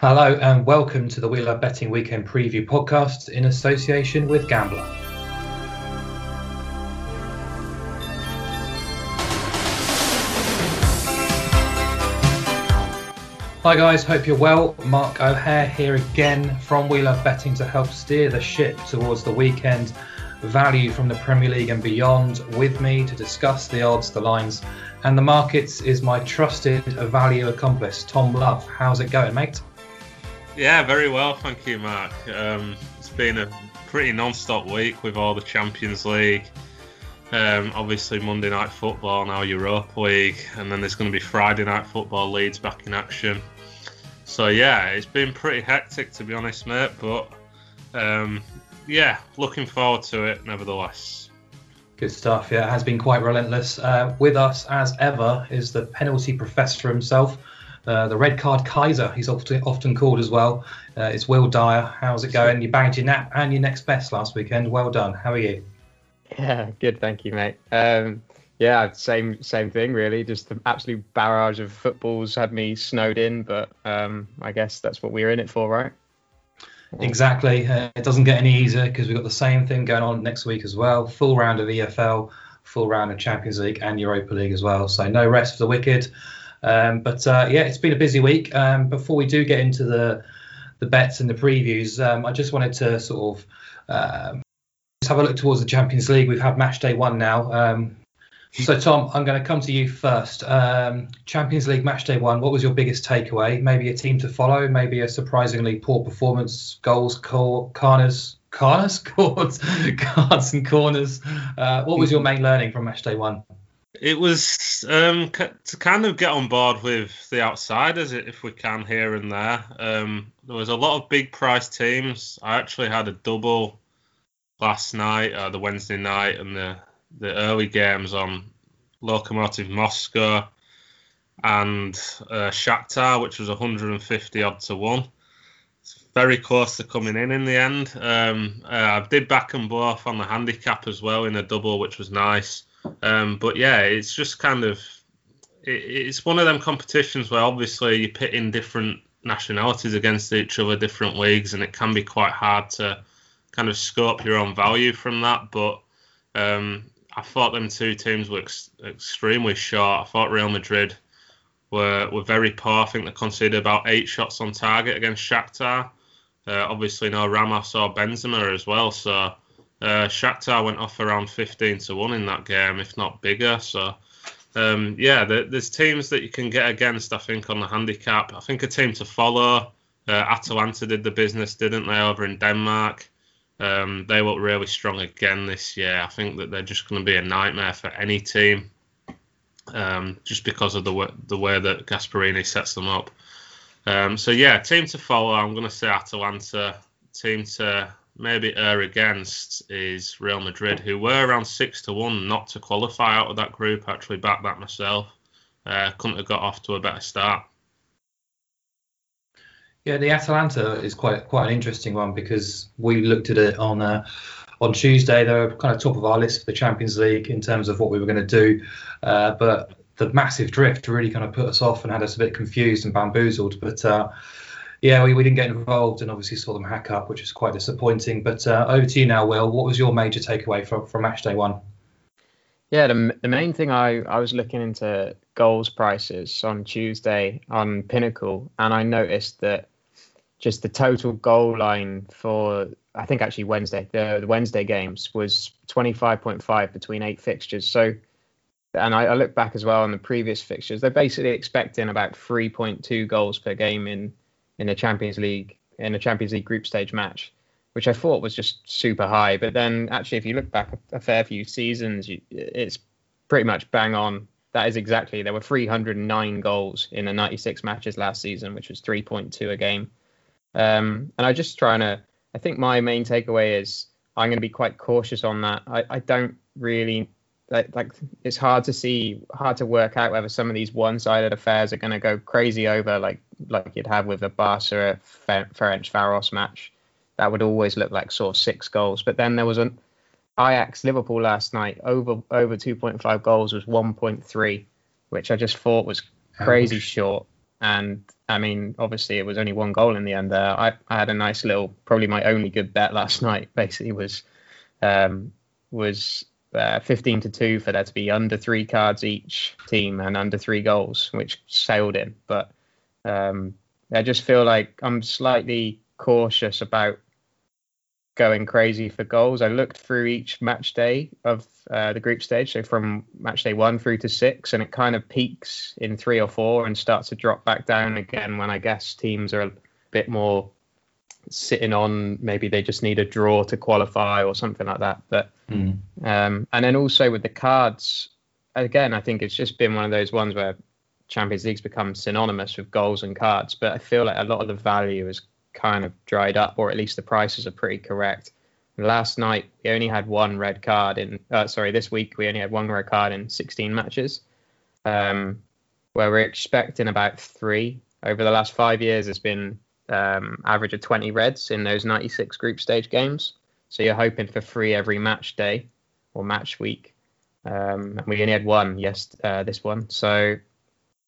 Hello and welcome to the We Love Betting Weekend Preview podcast in association with Gambler. Hi guys, hope you're well. Mark O'Hare here again from We Love Betting to help steer the ship towards the weekend. Value from the Premier League and beyond. With me to discuss the odds, the lines, and the markets is my trusted value accomplice, Tom Love. How's it going, mate? Yeah, very well, thank you, Mark. Um, it's been a pretty non-stop week with all the Champions League. Um, obviously, Monday night football now, Europa League, and then there's going to be Friday night football. Leeds back in action. So yeah, it's been pretty hectic to be honest, mate. But um, yeah, looking forward to it nevertheless. Good stuff. Yeah, it has been quite relentless. Uh, with us, as ever, is the penalty professor himself, uh, the red card Kaiser, he's often often called as well. Uh, it's Will Dyer. How's it going? You banged your nap and your next best last weekend. Well done. How are you? Yeah, good. Thank you, mate. Um, yeah, same same thing really. Just the absolute barrage of footballs had me snowed in, but um, I guess that's what we're in it for, right? Exactly. Uh, it doesn't get any easier because we've got the same thing going on next week as well. Full round of EFL, full round of Champions League and Europa League as well. So no rest for the wicked. Um, but uh, yeah, it's been a busy week. Um, before we do get into the the bets and the previews, um, I just wanted to sort of um, just have a look towards the Champions League. We've had match day one now. Um, so Tom, I'm going to come to you first. Um, Champions League match day one. What was your biggest takeaway? Maybe a team to follow. Maybe a surprisingly poor performance. Goals, cor- corners, corners, cards, cards and corners. Uh, what was your main learning from match day one? It was um, to kind of get on board with the outsiders if we can here and there. Um, there was a lot of big price teams. I actually had a double last night, uh, the Wednesday night, and the the early games on Lokomotiv Moscow and uh, Shakhtar, which was 150 odd to one. It's very close to coming in in the end. Um, uh, I did back them both on the handicap as well in a double, which was nice. Um, but yeah, it's just kind of it, it's one of them competitions where obviously you're pitting different nationalities against each other, different leagues, and it can be quite hard to kind of scope your own value from that. But um, I thought them two teams were ex- extremely short. I thought Real Madrid were were very poor. I think they conceded about eight shots on target against Shakhtar. Uh, obviously, no Ramos or Benzema as well. So uh, Shakhtar went off around 15 to 1 in that game, if not bigger. So, um, yeah, there's teams that you can get against, I think, on the handicap. I think a team to follow, uh, Atalanta did the business, didn't they, over in Denmark? Um, they look really strong again this year. I think that they're just going to be a nightmare for any team, um, just because of the way, the way that Gasperini sets them up. Um, so yeah, team to follow. I'm going to say Atalanta. Team to maybe err against is Real Madrid, who were around six to one not to qualify out of that group. Actually, back that myself. Uh, couldn't have got off to a better start. Yeah, the Atalanta is quite quite an interesting one because we looked at it on uh, on Tuesday. They were kind of top of our list for the Champions League in terms of what we were going to do, uh, but the massive drift really kind of put us off and had us a bit confused and bamboozled. But uh, yeah, we, we didn't get involved and obviously saw them hack up, which is quite disappointing. But uh, over to you now, Will. What was your major takeaway from, from match day one? Yeah, the, the main thing I, I was looking into goals prices on Tuesday on Pinnacle, and I noticed that just the total goal line for I think actually Wednesday the, the Wednesday games was 25.5 between eight fixtures. So, and I, I look back as well on the previous fixtures, they're basically expecting about 3.2 goals per game in in a Champions League in a Champions League group stage match, which I thought was just super high. But then actually, if you look back a, fair few seasons, you, it's pretty much bang on. That is exactly there were 309 goals in the 96 matches last season, which was 3.2 a game. Um, and I'm just trying to. I think my main takeaway is I'm going to be quite cautious on that. I, I don't really like, like it's hard to see, hard to work out whether some of these one-sided affairs are going to go crazy over, like like you'd have with the Barca Ferencvaros match. That would always look like sort of six goals. But then there was an Ajax Liverpool last night over over 2.5 goals was 1.3, which I just thought was crazy Ouch. short. And I mean, obviously, it was only one goal in the end there. I, I had a nice little, probably my only good bet last night. Basically, was um, was uh, 15 to two for there to be under three cards each team and under three goals, which sailed in. But um, I just feel like I'm slightly cautious about going crazy for goals. I looked through each match day of uh, the group stage, so from match day one through to six, and it kind of peaks in three or four and starts to drop back down again when I guess teams are a bit more sitting on maybe they just need a draw to qualify or something like that. But mm. um, and then also with the cards, again, I think it's just been one of those ones where Champions League's become synonymous with goals and cards, but I feel like a lot of the value is kind of dried up, or at least the prices are pretty correct. Last night we only had one red card in. Uh, sorry, this week we only had one red card in 16 matches, um, where we're expecting about three. Over the last five years, it's been um, average of 20 reds in those 96 group stage games. So you're hoping for three every match day or match week. Um, we only had one yes uh, this one, so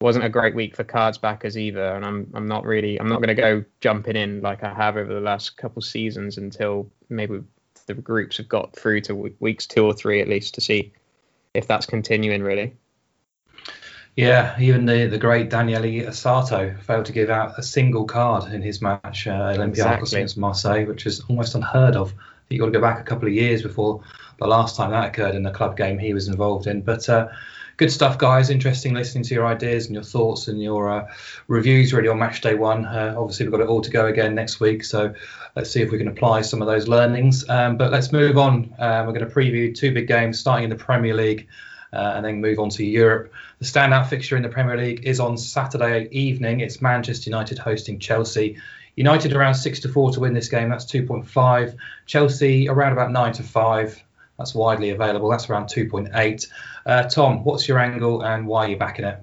wasn't a great week for cards backers either. And I'm I'm not really I'm not going to go jumping in like I have over the last couple seasons until maybe the groups have got through to weeks two or three at least to see if that's continuing really. Yeah, even the, the great Daniele Orsato failed to give out a single card in his match uh, Olympiacos exactly. against Marseille, which is almost unheard of. You've got to go back a couple of years before the last time that occurred in the club game he was involved in. But uh, good stuff, guys. Interesting listening to your ideas and your thoughts and your uh, reviews really on match day one. Uh, obviously, we've got it all to go again next week, so let's see if we can apply some of those learnings. Um, but let's move on. Uh, we're going to preview two big games starting in the Premier League uh, and then move on to Europe. The standout fixture in the Premier League is on Saturday evening. It's Manchester United hosting Chelsea. United around six to four to win this game. That's 2.5. Chelsea around about nine to five. That's widely available. That's around 2.8. Uh, Tom, what's your angle and why are you backing it?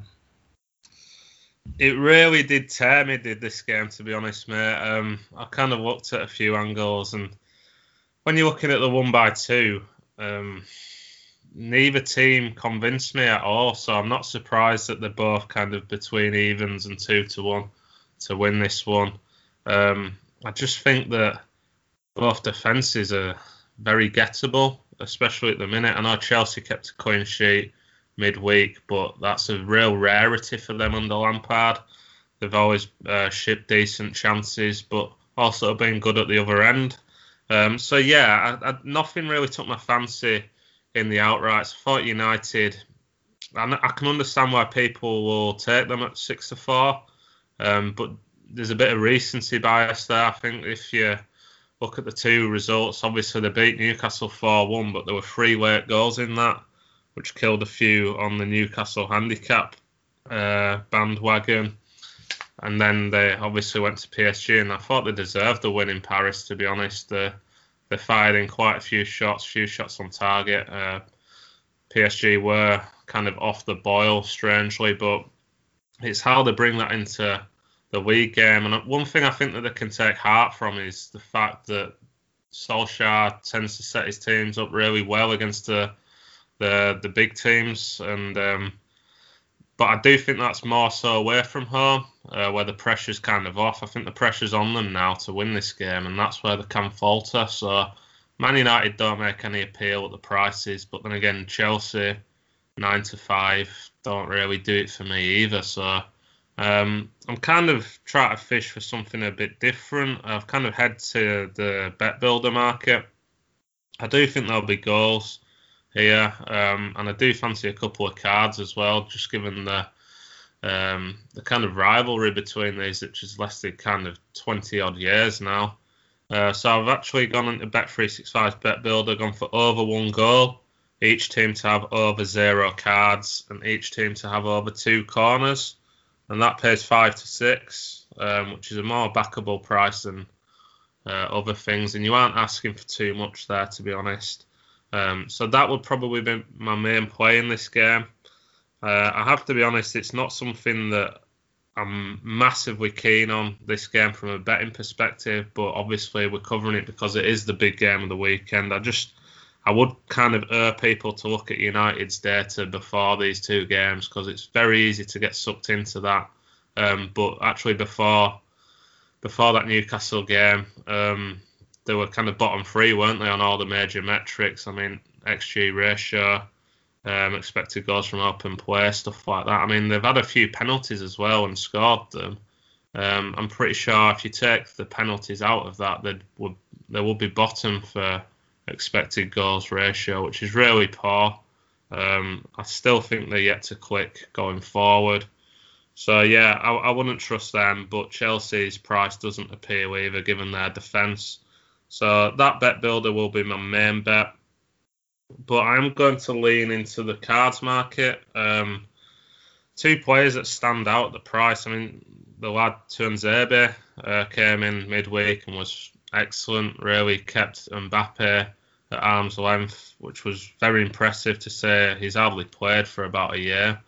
It really did tear me, did this game, to be honest, mate. Um, I kind of looked at a few angles, and when you're looking at the one by two, um, neither team convinced me at all. So I'm not surprised that they're both kind of between evens and two to one to win this one. Um, I just think that both defences are very gettable, especially at the minute. I know Chelsea kept a clean sheet midweek, but that's a real rarity for them under Lampard. They've always uh, shipped decent chances, but also been good at the other end. Um, so yeah, I, I, nothing really took my fancy in the outrights. I thought United, and I can understand why people will take them at six to four, um, but there's a bit of recency bias there. I think if you look at the two results, obviously they beat Newcastle 4 1, but there were three late goals in that, which killed a few on the Newcastle handicap uh, bandwagon. And then they obviously went to PSG, and I thought they deserved the win in Paris, to be honest. Uh, they fired in quite a few shots, few shots on target. Uh, PSG were kind of off the boil, strangely, but it's how they bring that into the league game. And one thing I think that they can take heart from is the fact that Solskjaer tends to set his teams up really well against the the, the big teams, and um, but I do think that's more so away from home, uh, where the pressure's kind of off. I think the pressure's on them now to win this game, and that's where they can falter. So Man United don't make any appeal at the prices, but then again, Chelsea nine to five don't really do it for me either. So um, I'm kind of trying to fish for something a bit different. I've kind of head to the bet builder market. I do think there'll be goals here, um, and I do fancy a couple of cards as well, just given the um, the kind of rivalry between these, which has lasted kind of 20 odd years now. Uh, so I've actually gone into Bet365's Bet Builder, gone for over one goal, each team to have over zero cards, and each team to have over two corners, and that pays five to six, um, which is a more backable price than uh, other things, and you aren't asking for too much there, to be honest. Um, so that would probably be my main play in this game. Uh, I have to be honest, it's not something that I'm massively keen on this game from a betting perspective, but obviously we're covering it because it is the big game of the weekend. I just I would kind of urge people to look at United's data before these two games because it's very easy to get sucked into that Um, but actually, before before that Newcastle game, um, they were kind of bottom three, weren't they, on all the major metrics? I mean, XG ratio, um, expected goals from open play, stuff like that. I mean, they've had a few penalties as well and scored them. Um, I'm pretty sure if you take the penalties out of that, they would they will be bottom for expected goals ratio, which is really poor. Um, I still think they're yet to click going forward. So yeah, I, I wouldn't trust them, but Chelsea's price doesn't appeal either, given their defence. So that bet builder will be my main bet. But I'm going to lean into the cards market. Um, two players that stand out at the price. I mean, the lad Tuanzebe uh, came in midweek and was excellent. Really kept Mbappe at arm's length, which was very impressive to say. He's hardly played for about a year.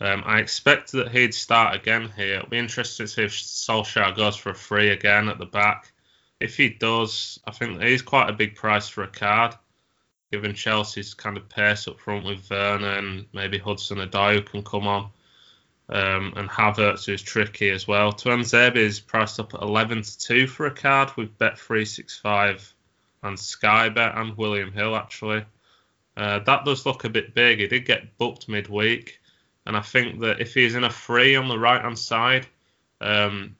Um, I expect that he'd start again here. It'll be interesting to see if Solskjaer goes for a free again at the back. If he does, I think he's quite a big price for a card, given Chelsea's kind of pace up front with and maybe Hudson Odoi can come on. Um, and Havertz, who's tricky as well. Tuanzebe is priced up at 11 to 2 for a card with Bet365 and Sky Bet and William Hill, actually. Uh, that does look a bit big. He did get booked midweek. And I think that if he's in a free on the right hand side, um,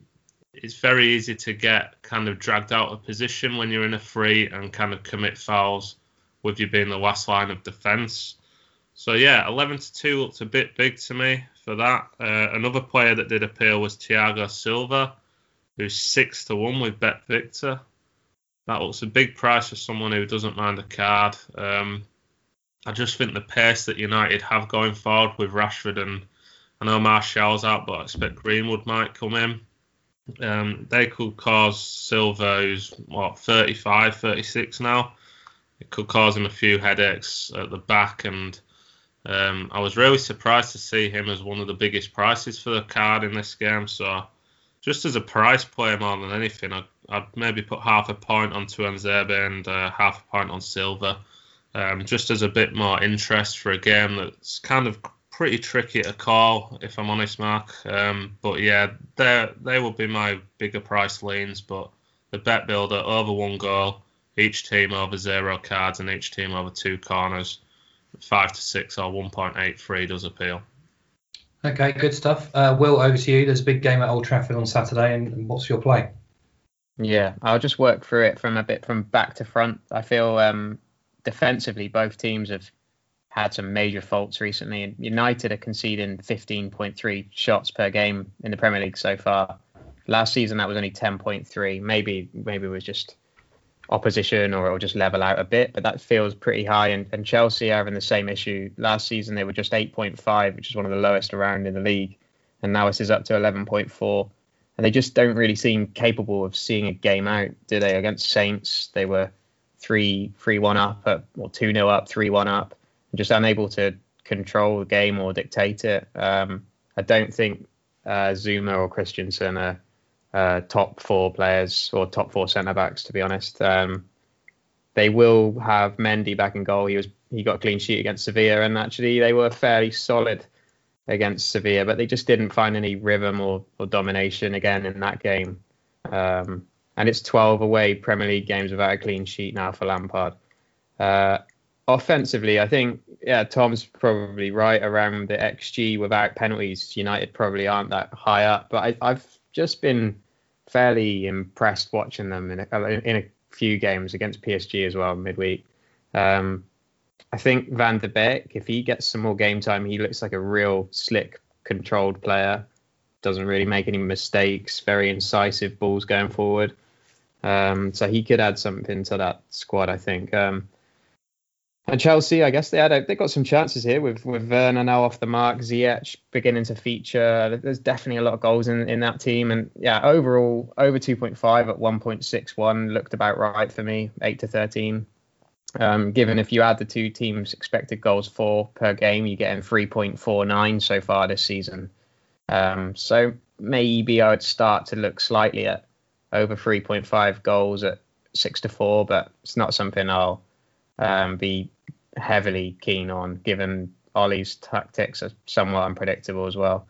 it's very easy to get kind of dragged out of position when you're in a free and kind of commit fouls with you being the last line of defence. So yeah, 11 to 2 looked a bit big to me for that. Uh, another player that did appeal was Thiago Silva, who's 6 to 1 with Bet Victor. That looks a big price for someone who doesn't mind a card. Um, I just think the pace that United have going forward with Rashford and I know Martial's out, but I expect Greenwood might come in. Um, they could cause Silva, who's what 35, 36 now. It could cause him a few headaches at the back, and um, I was really surprised to see him as one of the biggest prices for the card in this game. So, just as a price play more than anything, I'd, I'd maybe put half a point on Tuanzebe and uh, half a point on Silva um, just as a bit more interest for a game that's kind of pretty tricky to call, if I'm honest, Mark. Um, but yeah, they they will be my bigger price leans. But the bet builder over one goal, each team over zero cards, and each team over two corners, five to six or 1.83 does appeal. Okay, good stuff. Uh, Will, over to you. There's a big game at Old Trafford on Saturday, and what's your play? Yeah, I'll just work through it from a bit from back to front. I feel um, defensively, both teams have had some major faults recently. And United are conceding 15.3 shots per game in the Premier League so far. Last season that was only 10.3. Maybe maybe it was just opposition or it'll just level out a bit, but that feels pretty high. And, and Chelsea are having the same issue. Last season they were just 8.5, which is one of the lowest around in the league, and now this is up to 11.4. And they just don't really seem capable of seeing a game out, do they? Against Saints, they were three three one up uh, or two 0 up, three one up, just unable to control the game or dictate it. Um, I don't think uh, Zouma or Christensen are uh, top four players or top four centre backs. To be honest, um, they will have Mendy back in goal. He was he got a clean sheet against Sevilla, and actually they were fairly solid against Sevilla, but they just didn't find any rhythm or, or domination again in that game. Um, and it's 12 away Premier League games without a clean sheet now for Lampard. Uh, offensively, I think yeah, Tom's probably right around the xG without penalties. United probably aren't that high up, but I, have just been fairly impressed watching them in a, in a few games against PSG as well midweek. Um, I think Van der Beek, if he gets some more game time, he looks like a real slick, controlled player. Doesn't really make any mistakes. Very incisive balls going forward. Um, so he could add something to that squad, I think. Um, and Chelsea, I guess they had a, they got some chances here with with Werner now off the mark, Ziyech beginning to feature. There's definitely a lot of goals in, in that team, and yeah, overall over 2.5 at 1.61 looked about right for me, eight to 13. Um, given if you add the two teams' expected goals for per game, you're getting 3.49 so far this season. Um, so maybe I would start to look slightly at over 3.5 goals at six to four, but it's not something I'll um, be heavily keen on, given Ollie's tactics are somewhat unpredictable as well.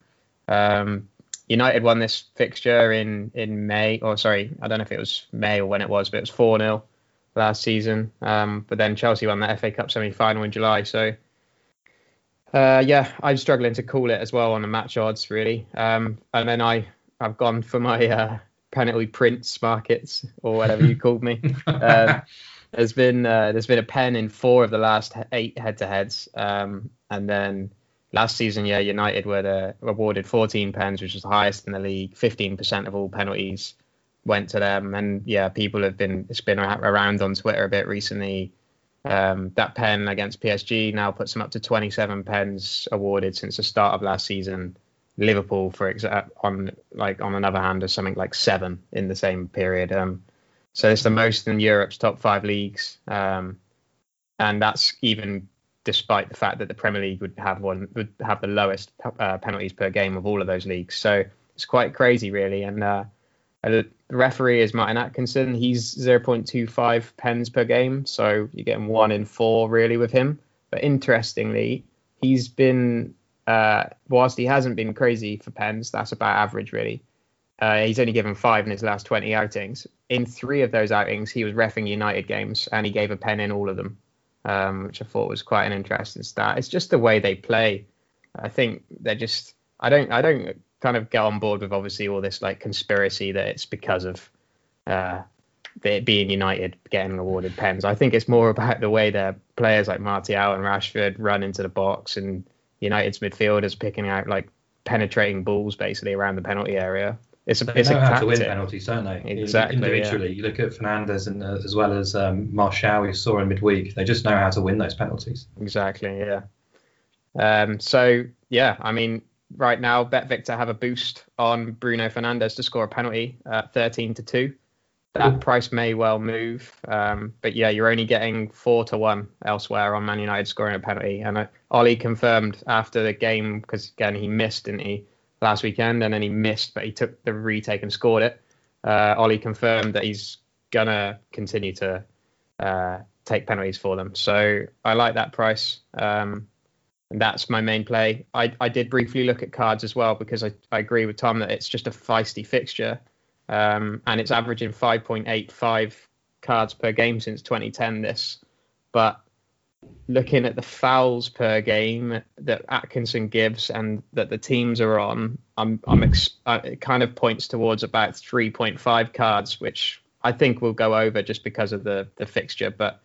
Um, United won this fixture in in May, or sorry, I don't know if it was May or when it was, but it was four 0 last season. Um, but then Chelsea won the FA Cup semi final in July. So uh, yeah, I'm struggling to call it as well on the match odds really. Um, and then I I've gone for my uh, penalty prince markets or whatever you called me. Um, there's been uh, there's been a pen in four of the last eight head to heads, um, and then last season, yeah, United were the, awarded 14 pens, which was the highest in the league. 15% of all penalties went to them, and yeah, people have been it's been around on Twitter a bit recently. Um, that pen against PSG now puts them up to 27 pens awarded since the start of last season. Liverpool, for on like on another hand, is something like seven in the same period. Um, so it's the most in Europe's top five leagues, um, and that's even despite the fact that the Premier League would have one would have the lowest uh, penalties per game of all of those leagues. So it's quite crazy, really. And uh, the referee is Martin Atkinson. He's 0.25 pens per game, so you're getting one in four really with him. But interestingly, he's been uh, whilst he hasn't been crazy for pens, that's about average really. Uh, he's only given five in his last 20 outings. In three of those outings, he was refing United games, and he gave a pen in all of them, um, which I thought was quite an interesting stat. It's just the way they play. I think they're just. I don't. I don't kind of get on board with obviously all this like conspiracy that it's because of uh, it being United getting awarded pens. I think it's more about the way their players like Martial and Rashford run into the box and United's midfielders picking out like penetrating balls basically around the penalty area. It's a, they it's know a how to win penalties, don't they? Exactly. Individually, yeah. you look at Fernandes and uh, as well as um, Martial, we saw in midweek. They just know how to win those penalties. Exactly. Yeah. Um, so yeah, I mean, right now, Bet Victor have a boost on Bruno Fernandes to score a penalty at 13 to two that price may well move. Um, but yeah, you're only getting four to one elsewhere on Man United scoring a penalty. And uh, Ollie confirmed after the game because again he missed, didn't he, last weekend, and then he missed, but he took the retake and scored it. Uh, Ollie confirmed that he's gonna continue to uh, take penalties for them. So I like that price. Um, and that's my main play. I, I did briefly look at cards as well because I, I agree with Tom that it's just a feisty fixture um, and it's averaging 5.85 cards per game since 2010. This, but looking at the fouls per game that Atkinson gives and that the teams are on, I'm, I'm ex- uh, it kind of points towards about 3.5 cards, which I think will go over just because of the the fixture. But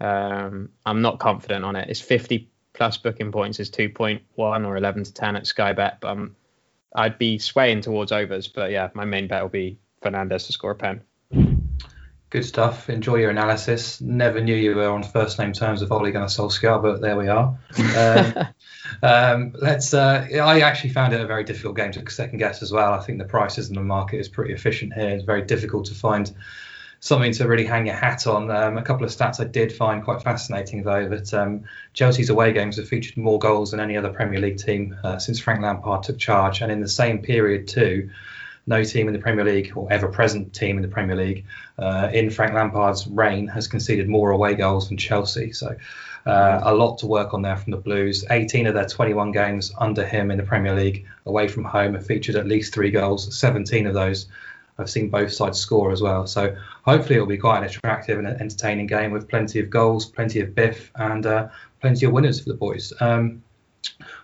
um, I'm not confident on it. It's 50 plus booking points is 2.1 or 11 to 10 at Sky Bet, but I'm, I'd be swaying towards overs. But yeah, my main bet will be Fernandes to score a pen. Good stuff. Enjoy your analysis. Never knew you were on first name terms with Ole Gunnar Solskjaer, but there we are. Um, um, let's. Uh, I actually found it a very difficult game to second guess as well. I think the prices in the market is pretty efficient here. It's very difficult to find something to really hang your hat on. Um, a couple of stats I did find quite fascinating though. That um, Chelsea's away games have featured more goals than any other Premier League team uh, since Frank Lampard took charge, and in the same period too no team in the Premier League or ever present team in the Premier League uh, in Frank Lampard's reign has conceded more away goals than Chelsea. So uh, a lot to work on there from the Blues. 18 of their 21 games under him in the Premier League away from home have featured at least three goals. 17 of those I've seen both sides score as well. So hopefully it'll be quite an attractive and entertaining game with plenty of goals, plenty of biff, and uh, plenty of winners for the boys. Um,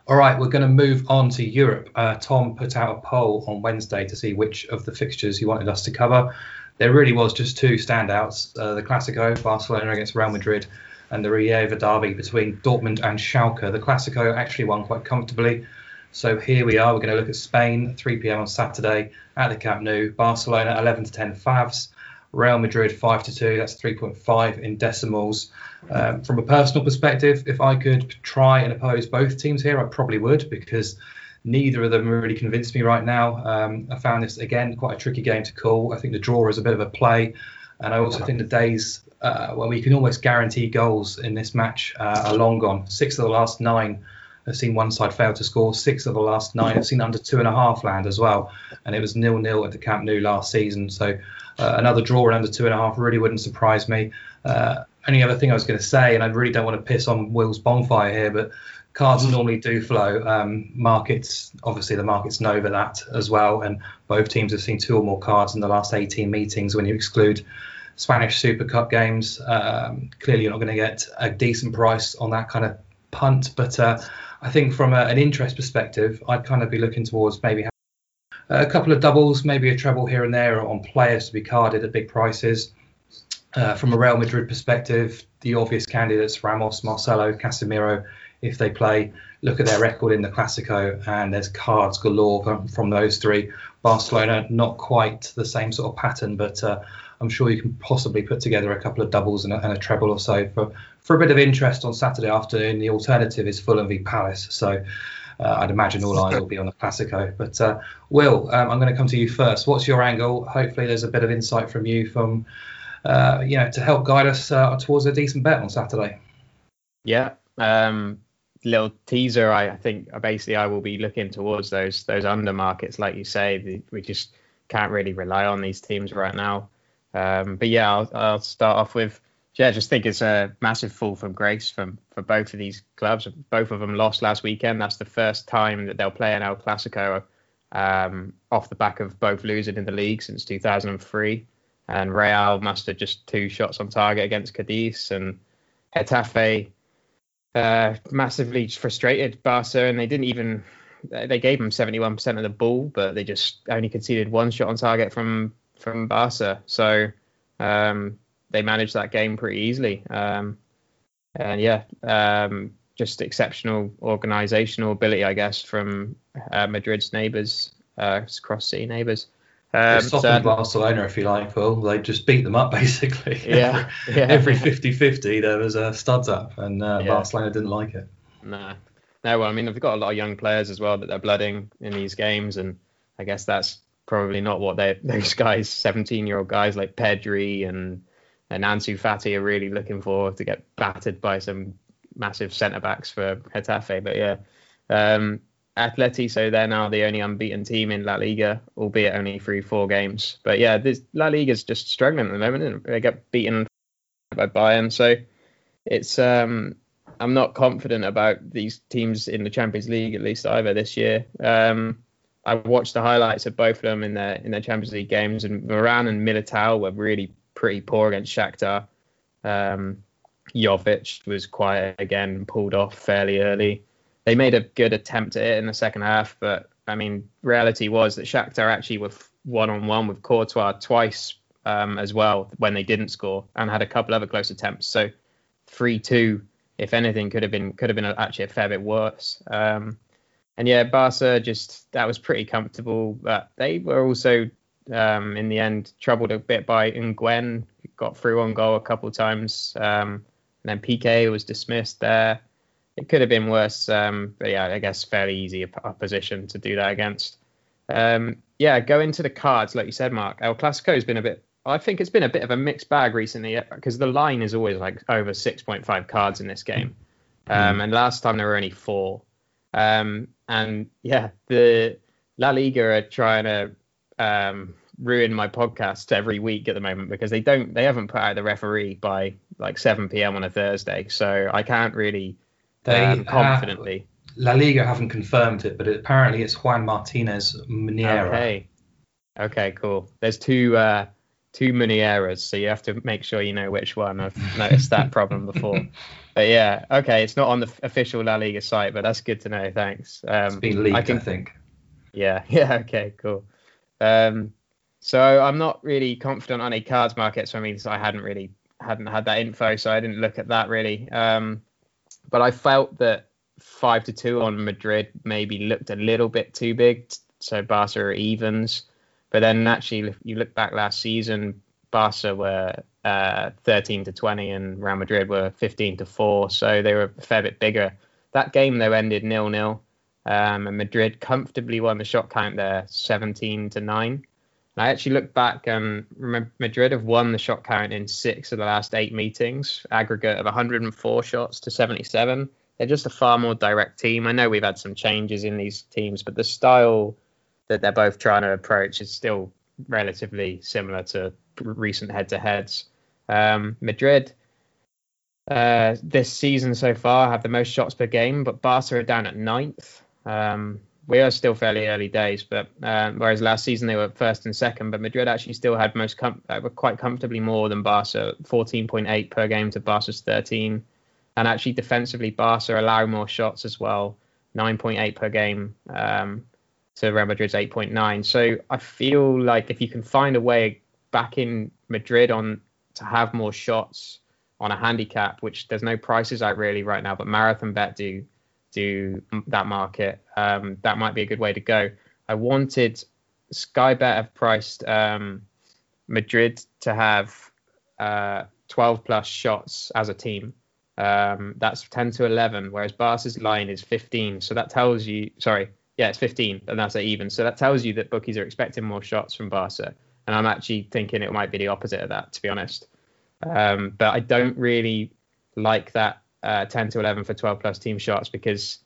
all right, we're going to move on to Europe. Uh, Tom put out a poll on Wednesday to see which of the fixtures he wanted us to cover. There really was just two standouts: uh, the Clasico, Barcelona against Real Madrid, and the Revierderby between Dortmund and Schalke. The Clasico actually won quite comfortably. So here we are. We're going to look at Spain, 3 p.m. on Saturday at the Camp Nou. Barcelona 11 to 10 favs. Real Madrid 5 to 2. That's 3.5 in decimals. Um, from a personal perspective, if I could try and oppose both teams here, I probably would because neither of them really convinced me right now. Um, I found this again quite a tricky game to call. I think the draw is a bit of a play, and I also think the days uh, when we can almost guarantee goals in this match uh, are long gone. Six of the last nine have seen one side fail to score. Six of the last nine have seen under two and a half land as well, and it was nil nil at the Camp Nou last season. So uh, another draw and under two and a half really wouldn't surprise me. Uh, only other thing I was going to say, and I really don't want to piss on Will's bonfire here, but cards normally do flow. Um, markets, obviously, the markets know that as well, and both teams have seen two or more cards in the last 18 meetings. When you exclude Spanish Super Cup games, um, clearly you're not going to get a decent price on that kind of punt. But uh, I think from a, an interest perspective, I'd kind of be looking towards maybe a couple of doubles, maybe a treble here and there on players to be carded at big prices. Uh, from a Real Madrid perspective, the obvious candidates Ramos, Marcelo, Casemiro, if they play, look at their record in the Clasico, and there's cards galore from, from those three. Barcelona, not quite the same sort of pattern, but uh, I'm sure you can possibly put together a couple of doubles and a, and a, treble or so for, for a bit of interest on Saturday afternoon. The alternative is Fulham v Palace, so uh, I'd imagine all eyes will be on the Clasico. But uh, Will, um, I'm going to come to you first. What's your angle? Hopefully, there's a bit of insight from you from uh, you know to help guide us uh, towards a decent bet on Saturday. Yeah. Um, little teaser. I, I think basically I will be looking towards those those under markets, like you say. We just can't really rely on these teams right now. Um, but yeah, I'll, I'll start off with yeah, I just think it's a massive fall from grace from for both of these clubs. Both of them lost last weekend. That's the first time that they'll play an El Clasico um, off the back of both losing in the league since 2003. And Real mustered just two shots on target against Cadiz, and Getafe uh, massively frustrated Barca, and they didn't even they gave them 71% of the ball, but they just only conceded one shot on target from from Barca. So um, they managed that game pretty easily. Um, and yeah, um, just exceptional organisational ability, I guess, from uh, Madrid's neighbours, uh, cross city neighbours. Um, softened so, Barcelona, if you like, Will. They just beat them up, basically. Yeah. every, yeah. every 50-50, there was a studs up, and uh, yeah. Barcelona didn't like it. No. No, well, I mean, they've got a lot of young players as well that they're blooding in these games, and I guess that's probably not what they those guys, 17-year-old guys like Pedri and and Ansu Fati are really looking for to get battered by some massive centre backs for Getafe. But yeah, um, Atleti, so they're now the only unbeaten team in La Liga, albeit only through four games. But yeah, this La Liga's just struggling at the moment. They get beaten by Bayern, so it's um, I'm not confident about these teams in the Champions League at least either this year. Um, I watched the highlights of both of them in their in their Champions League games, and Varane and Militao were really pretty poor against Shakhtar. Um, Jovic was quiet again, pulled off fairly early. They made a good attempt at it in the second half, but I mean, reality was that Shakhtar actually were one on one with Courtois twice um, as well when they didn't score, and had a couple other close attempts. So three two, if anything, could have been could have been actually a fair bit worse. Um, and yeah, Barca just that was pretty comfortable, but they were also um, in the end, troubled a bit by Nguen, got through on goal a couple of times. Um, and then Piqué was dismissed there. It could have been worse, um, but yeah, I guess fairly easy opposition to do that against. Um, yeah, go into the cards, like you said, Mark. El Clasico has been a bit. I think it's been a bit of a mixed bag recently because the line is always like over 6.5 cards in this game, mm. and last time there were only four. Um, and yeah, the La Liga are trying to um, ruin my podcast every week at the moment because they don't they haven't put out the referee by like 7 p.m. on a Thursday, so I can't really they um, confidently. La Liga haven't confirmed it, but it, apparently it's Juan Martinez Munuera. Okay. Okay, cool. There's two uh, two Munueras, so you have to make sure you know which one. I've noticed that problem before. But yeah, okay, it's not on the official La Liga site, but that's good to know. Thanks. Um, it's been leaked, I, can, I think. Yeah, yeah, okay, cool. Um, so I'm not really confident on any cards markets. So I mean, I hadn't really hadn't had that info, so I didn't look at that really. Um, but I felt that five to two on Madrid maybe looked a little bit too big. So Barca are evens, but then actually, if you look back last season, Barca were uh, 13 to 20 and Real Madrid were 15 to 4, so they were a fair bit bigger. That game though ended nil nil. Um, and Madrid comfortably won the shot count there, 17 to nine. I actually looked back and Madrid have won the shot count in six of the last eight meetings, aggregate of 104 shots to 77. They're just a far more direct team. I know we've had some changes in these teams, but the style that they're both trying to approach is still relatively similar to recent head-to-heads. Um, Madrid uh, this season so far have the most shots per game, but Barca are down at ninth. Um, we are still fairly early days, but uh, whereas last season they were first and second, but Madrid actually still had most com- uh, were quite comfortably more than Barca, 14.8 per game to Barca's 13, and actually defensively Barca allow more shots as well, 9.8 per game um, to Real Madrid's 8.9. So I feel like if you can find a way back in Madrid on to have more shots on a handicap, which there's no prices out really right now, but Marathon Bet do do that market. Um, that might be a good way to go. I wanted Sky Bet have priced um, Madrid to have uh, 12 plus shots as a team. Um, that's 10 to 11, whereas Barca's line is 15. So that tells you, sorry, yeah, it's 15, and that's at even. So that tells you that bookies are expecting more shots from Barca. And I'm actually thinking it might be the opposite of that, to be honest. Um, but I don't really like that uh, 10 to 11 for 12 plus team shots because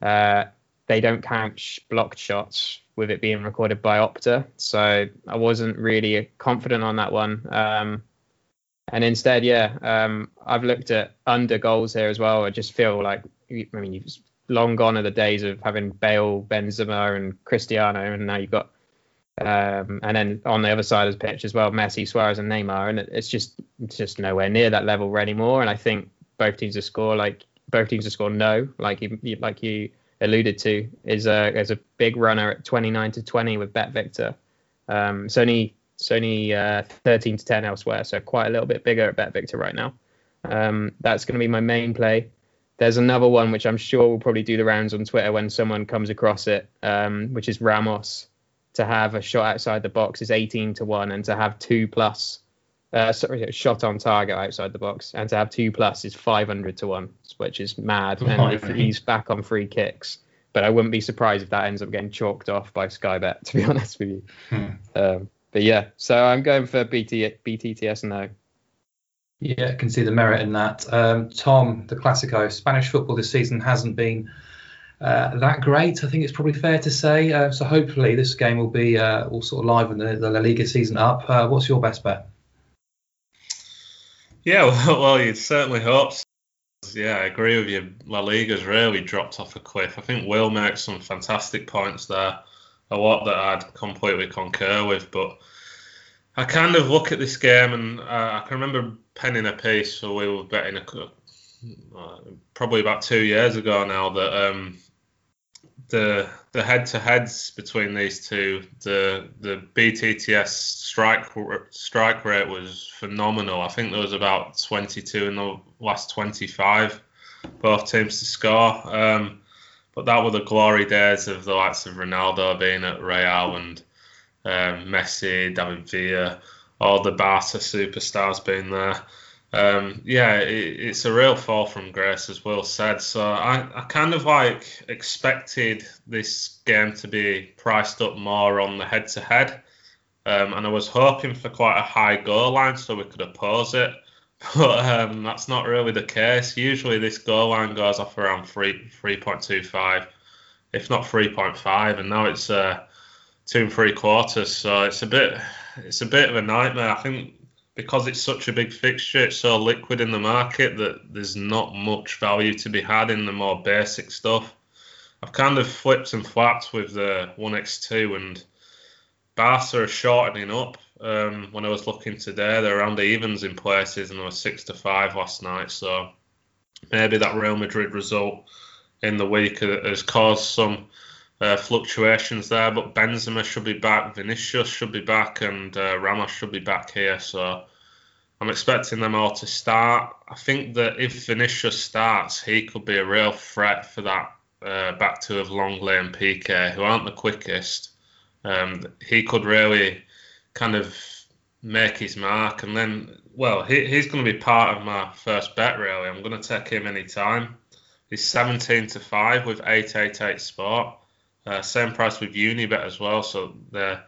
uh, they don't count sh- blocked shots with it being recorded by Opta. So I wasn't really confident on that one. Um, and instead, yeah, um, I've looked at under goals here as well. I just feel like, I mean, you've long gone are the days of having Bale, Benzema, and Cristiano, and now you've got um, and then on the other side of the pitch as well, Messi, Suarez, and Neymar, and it's just it's just nowhere near that level anymore. And I think both teams to score like both teams to score no, like you like you alluded to, is a is a big runner at 29 to 20 with Bet Victor. Um, it's only it's only uh, 13 to 10 elsewhere, so quite a little bit bigger at Bet Victor right now. Um, that's going to be my main play. There's another one which I'm sure will probably do the rounds on Twitter when someone comes across it, um, which is Ramos to have a shot outside the box is 18 to 1 and to have 2 plus uh, sorry shot on target outside the box and to have 2 plus is 500 to 1 which is mad and if he's back on free kicks but I wouldn't be surprised if that ends up getting chalked off by Skybet to be honest with you hmm. um, but yeah so I'm going for BT BTTS no yeah, I can see the merit in that. Um, Tom, the Clasico, Spanish football this season hasn't been uh, that great. I think it's probably fair to say. Uh, so hopefully this game will be uh, all sort of live in the, the La Liga season up. Uh, what's your best bet? Yeah, well, well, you'd certainly hope. So. Yeah, I agree with you. La Liga's really dropped off a cliff. I think Will makes some fantastic points there, a lot that I'd completely concur with. But I kind of look at this game and uh, I can remember penning a piece, so we were betting a, uh, probably about two years ago now that um, the the head to heads between these two, the the BTTS strike strike rate was phenomenal. I think there was about 22 in the last 25, both teams to score. Um, but that were the glory days of the likes of Ronaldo being at Real and um, Messi, David Villa, all the Barca superstars being there um, yeah, it, it's a real fall from grace, as Will said. So I, I kind of like expected this game to be priced up more on the head to head. and I was hoping for quite a high goal line so we could oppose it. But um, that's not really the case. Usually this goal line goes off around 3, 3.25, if not 3.5, and now it's uh, two and three quarters. So it's a bit it's a bit of a nightmare. I think because it's such a big fixture, it's so liquid in the market that there's not much value to be had in the more basic stuff. I've kind of flipped and flapped with the 1x2 and Barca are shortening up. Um, when I was looking today, they're around the evens in places and they were 6 to 5 last night. So maybe that Real Madrid result in the week has caused some uh, fluctuations there. But Benzema should be back, Vinicius should be back, and uh, Ramos should be back here. So I'm expecting them all to start. I think that if Vinicius starts, he could be a real threat for that uh, back two of Lenglet and Piqué, who aren't the quickest. Um, he could really kind of make his mark, and then, well, he, he's going to be part of my first bet. Really, I'm going to take him anytime. He's 17 to five with 888 sport. Uh, same price with Unibet as well, so they're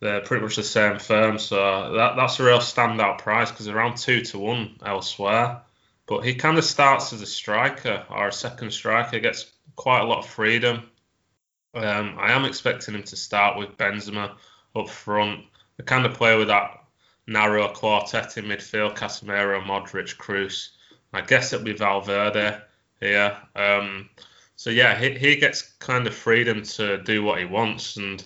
they're pretty much the same firm. So that that's a real standout price because around two to one elsewhere. But he kind of starts as a striker or a second striker, gets quite a lot of freedom. Um, I am expecting him to start with Benzema up front. The kind of play with that narrow quartet in midfield: Casemiro, Modric, Kroos. I guess it'll be Valverde here. Um, so yeah, he, he gets kind of freedom to do what he wants, and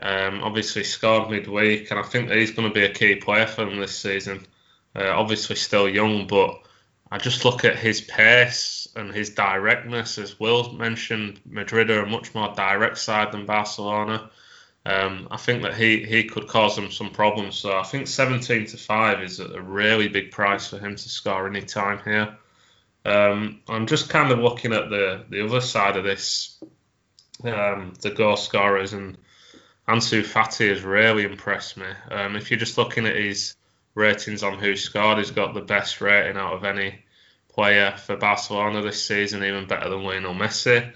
um, obviously scored midweek, and I think that he's going to be a key player for them this season. Uh, obviously still young, but I just look at his pace and his directness, as Will mentioned. Madrid are a much more direct side than Barcelona. Um, I think that he, he could cause them some problems. So I think 17 to 5 is a really big price for him to score any time here. Um, I'm just kind of looking at the, the other side of this, um, the goal scorers, and Ansu Fati has really impressed me. Um, if you're just looking at his ratings on who scored, he's got the best rating out of any player for Barcelona this season, even better than Lionel Messi.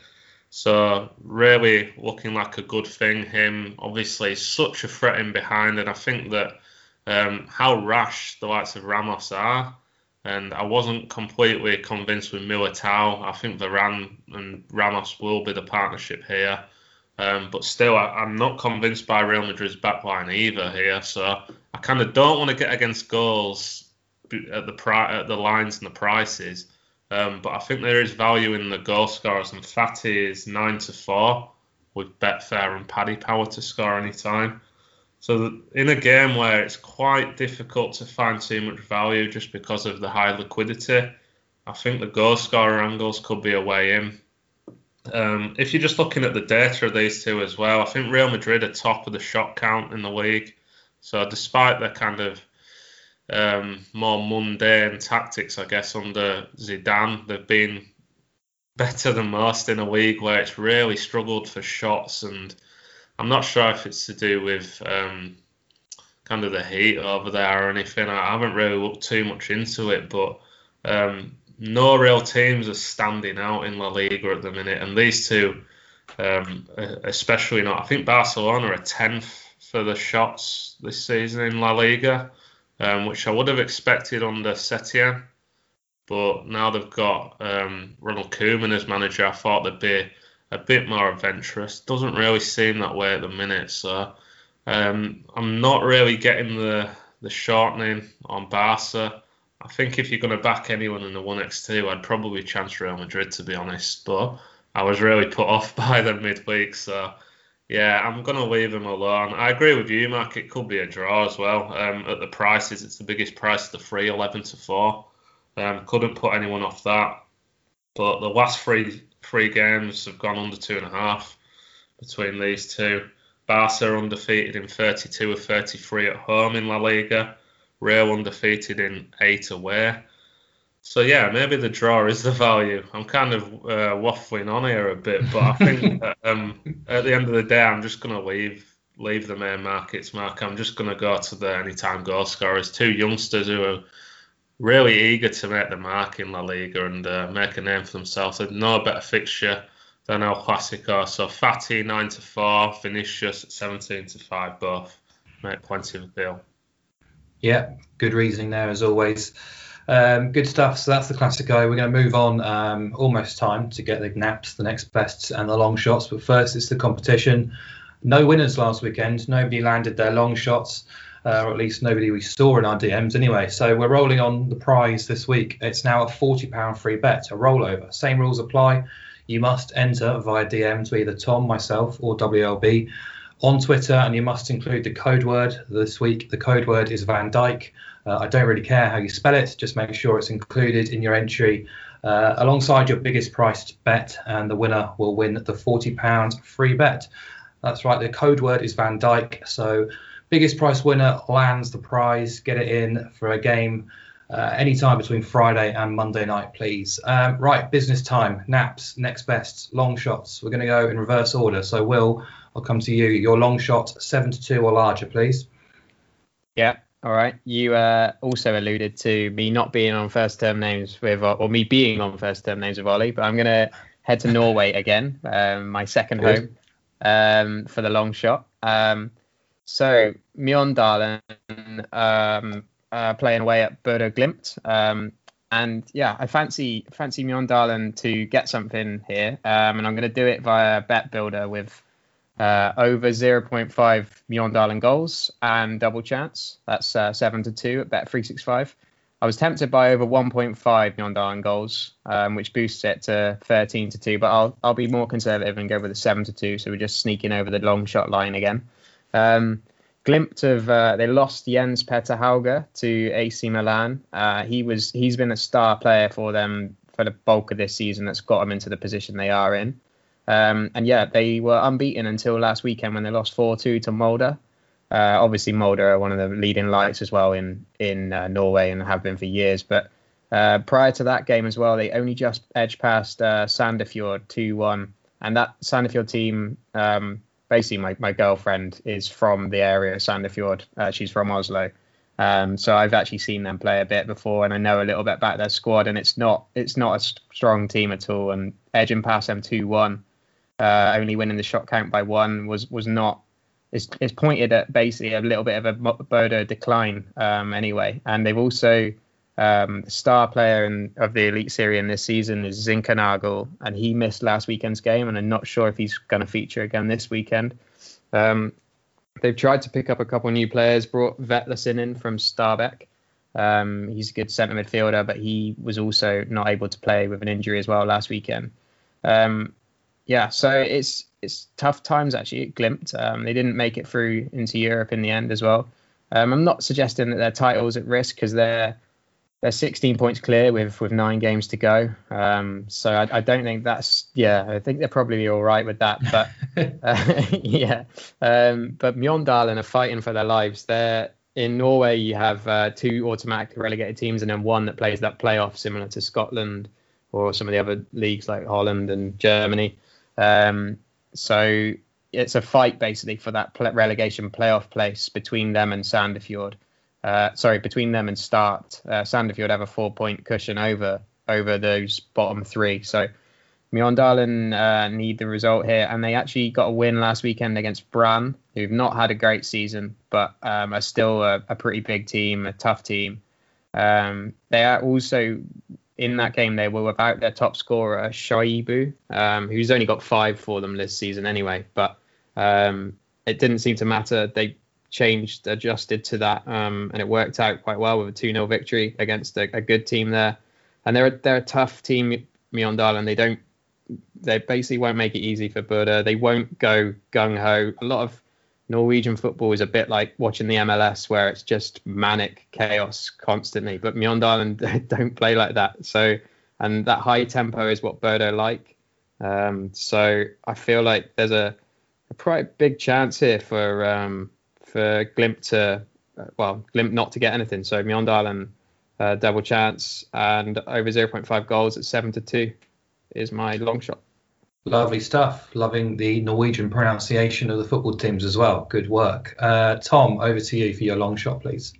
So really looking like a good thing. Him obviously such a threat in behind, and I think that um, how rash the likes of Ramos are. And I wasn't completely convinced with Militao. I think Varane and Ramos will be the partnership here. Um, but still, I, am not convinced by Real Madrid's backline either here. So I kind of don't want to get against goals at the pri- at the lines and the prices. Um, but I think there is value in the goal scorers, and Fati is nine to four with Betfair and Paddy Power to score any time. So in a game where it's quite difficult to find too much value just because of the high liquidity, I think the goal scorer angles could be a way in. Um, if you're just looking at the data of these two as well, I think Real Madrid are top of the shot count in the league. So despite their kind of um, more mundane tactics, I guess, under Zidane. They've been better than most in a league where it's really struggled for shots, and I'm not sure if it's to do with um, kind of the heat over there or anything. I haven't really looked too much into it, but um, no real teams are standing out in La Liga at the minute, and these two, um, especially not. I think Barcelona are 10th for the shots this season in La Liga um, which I would have expected under Setien. But now they've got um, Ronald Koeman as manager, I thought they'd be a bit more adventurous. Doesn't really seem that way at the minute, so um, I'm not really getting the the shortening on Barca. I think if you're going to back anyone in the 1x2, I'd probably chance Real Madrid to be honest. But I was really put off by them midweek, so yeah, I'm going to leave him alone. I agree with you, Mark. It could be a draw as well. Um, at the prices, it's the biggest price of the three, 11 to 4. Um, couldn't put anyone off that. But the last three three games have gone under two and a half between these two. Barca undefeated in 32 of 33 at home in La Liga. Real undefeated in eight away. So yeah, maybe the draw is the value. I'm kind of uh, waffling on here a bit, but I think that, um, at the end of the day, I'm just going to leave leave the main markets, Mark. I'm just going to go to the anytime goal scorers. Two youngsters who are really eager to make the mark in La Liga and uh, make a name for themselves. There's no better fixture than El Clasico. So Fati nine to four, Vinicius 17 to five, both make plenty of appeal. Yeah, good reasoning there as always. Um, good stuff. So that's the Clasico. We're going to move on. Um, almost time to get the naps, the next bests, and the long shots. But first, it's the competition. No winners last weekend. Nobody landed their long shots, uh, or at least nobody we saw in our DMs anyway. So we're rolling on the prize this week. It's now a £40 free bet, a rollover. Same rules apply. You must enter via DM to either Tom, myself, or WLB on Twitter, and you must include the code word this week. The code word is Van Dyke. Uh, I don't really care how you spell it, just make sure it's included in your entry uh, alongside your biggest priced bet, and the winner will win the £40 free bet. That's right, the code word is Van Dyke. So, biggest price winner lands the prize. Get it in for a game uh, anytime between Friday and Monday night, please. Um, right, business time, naps, next best, long shots. We're going to go in reverse order. So, Will, I'll come to you. Your long shot, 7 to 2 or larger, please. Yeah, all right. You uh, also alluded to me not being on first term names with, or me being on first term names with Ollie, but I'm going to head to Norway again, um, my second Good. home, um, for the long shot. Um, so Mjondalen um, uh, playing away at Bodø Glimt. Um, and yeah, I fancy fancy Mjondalen to get something here, um, and I'm going to do it via Bet Builder with uh, over 0.5 Mjondalen goals and double chance. That's uh, 7 to 2 at Bet365. I was tempted by over 1.5 Mjøndalen goals, um, which boosts it to 13 to 2. But I'll I'll be more conservative and go with a 7 to 2. So we're just sneaking over the long shot line again. Um, glimpse of uh, they lost Jens Petter Hauge to AC Milan. Uh, he was he's been a star player for them for the bulk of this season. That's got them into the position they are in. Um, and yeah, they were unbeaten until last weekend when they lost 4-2 to Molde. Uh, obviously, Molde are one of the leading lights as well in in uh, Norway and have been for years. But uh, prior to that game as well, they only just edged past uh, Sandefjord 2-1, and that Sandefjord team um, basically my, my girlfriend is from the area, Sandefjord. Uh, she's from Oslo. Um, so I've actually seen them play a bit before, and I know a little bit about their squad. And it's not it's not a strong team at all. And edging past them two one, uh, only winning the shot count by one was was not. It's, it's pointed at basically a little bit of a Bodo decline um, anyway. And they've also um, the star player in, of the Elite Series in this season is Zinkernagel, and he missed last weekend's game, and I'm not sure if he's going to feature again this weekend. Um, they've tried to pick up a couple new players, brought Vetlesen in from Stabæk. Um, he's a good centre midfielder, but he was also not able to play with an injury as well last weekend. Um, yeah, so it's it's tough times actually at. Um, they didn't make it through into Europe in the end as well. Um, I'm not suggesting that their title's at risk because they're they're 16 points clear with with nine games to go. Um, so I, I, don't think that's yeah. I think they're probably all right with that. But uh, yeah, um, but Mjøndalen are fighting for their lives. They're in Norway. You have uh, two automatically relegated teams, and then one that plays that playoff, similar to Scotland or some of the other leagues like Holland and Germany. Um, so it's a fight basically for that relegation playoff place between them and Sandefjord. Uh, sorry, between them and Start, uh, Sandefjord have a four-point cushion over over those bottom three. So Mjøndalen uh, need the result here, and they actually got a win last weekend against Brann, who've not had a great season, but um, are still a, a, pretty big team, a tough team. Um, they are also in that game. They were without their top scorer Shaibu, um, who's only got five for them this season anyway. But um, it didn't seem to matter. They changed, adjusted to that, um, and it worked out quite well with a 2 0 victory against a, a, good team there. And they're they're a tough team, Mjøndalen. They don't they basically won't make it easy for Bodø. They won't go gung ho. A lot of Norwegian football is a bit like watching the MLS, where it's just manic chaos constantly. But Mjøndalen don't play like that. So, and that high tempo is what Bodo like. Um, so I feel like there's a, a quite big chance here for um, for Glimt to, uh, well, Glimt not to get anything. So Mjøndalen uh, double chance and over 0.5 goals at 7 to 2 is my long shot. Lovely stuff. Loving the Norwegian pronunciation of the football teams as well. Good work. Uh, Tom, over to you for your long shot, please.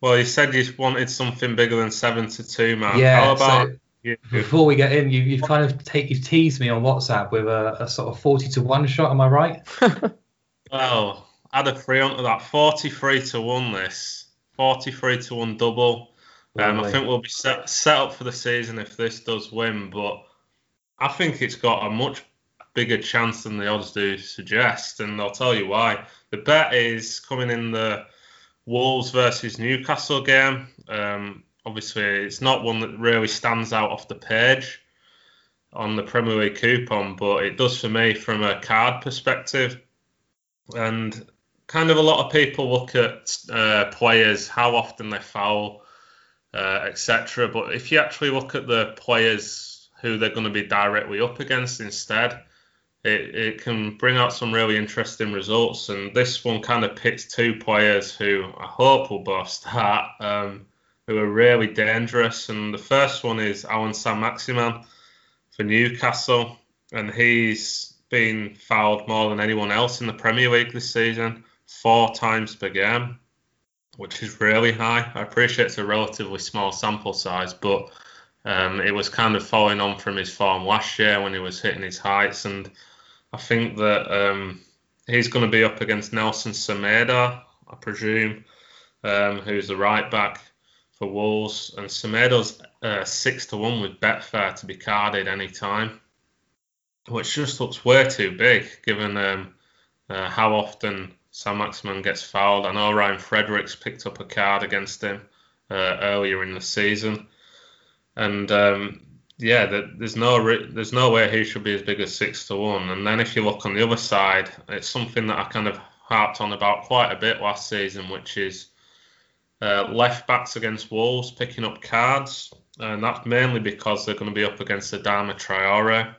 Well, you said you wanted something bigger than seven to two, man. Yeah. How about so you? before we get in, you, have kind of take you teased me on WhatsApp with a, a, sort of forty to one shot. Am I right? Well, I add a three onto that. 43 to 1 this. 43 to 1 double. Um, I think we'll be set, set up for the season if this does win, but I think it's got a much bigger chance than the odds do suggest, and I'll tell you why. The bet is coming in the Wolves versus Newcastle game. Um, obviously, it's not one that really stands out off the page on the Premier League coupon, but it does for me from a card perspective and kind of a lot of people look at uh, players, how often they foul, uh, etc. But if you actually look at the players who they're going to be directly up against instead, it, it can bring out some really interesting results. And this one kind of pits two players who I hope will both start, um, who are really dangerous. And the first one is Allan Saint-Maximin for Newcastle, and he's been fouled more than anyone else in the Premier League this season, four times per game, which is really high. I appreciate it's a relatively small sample size, but um, it was kind of following on from his form last year when he was hitting his heights, and I think that um, he's going to be up against Nelson Semedo, I presume, um, who's the right back for Wolves, and Semedo's uh, six to one with Betfair to be carded any time which just looks way too big given um, uh, how often Saint-Maximin gets fouled. I know Ryan Fredericks picked up a card against him uh, earlier in the season, and um, yeah, there's no there's no way he should be as big as six to one. And then if you look on the other side, it's something that I kind of harped on about quite a bit last season, which is uh, left backs against Wolves picking up cards, and that's mainly because they're going to be up against Adama Traore.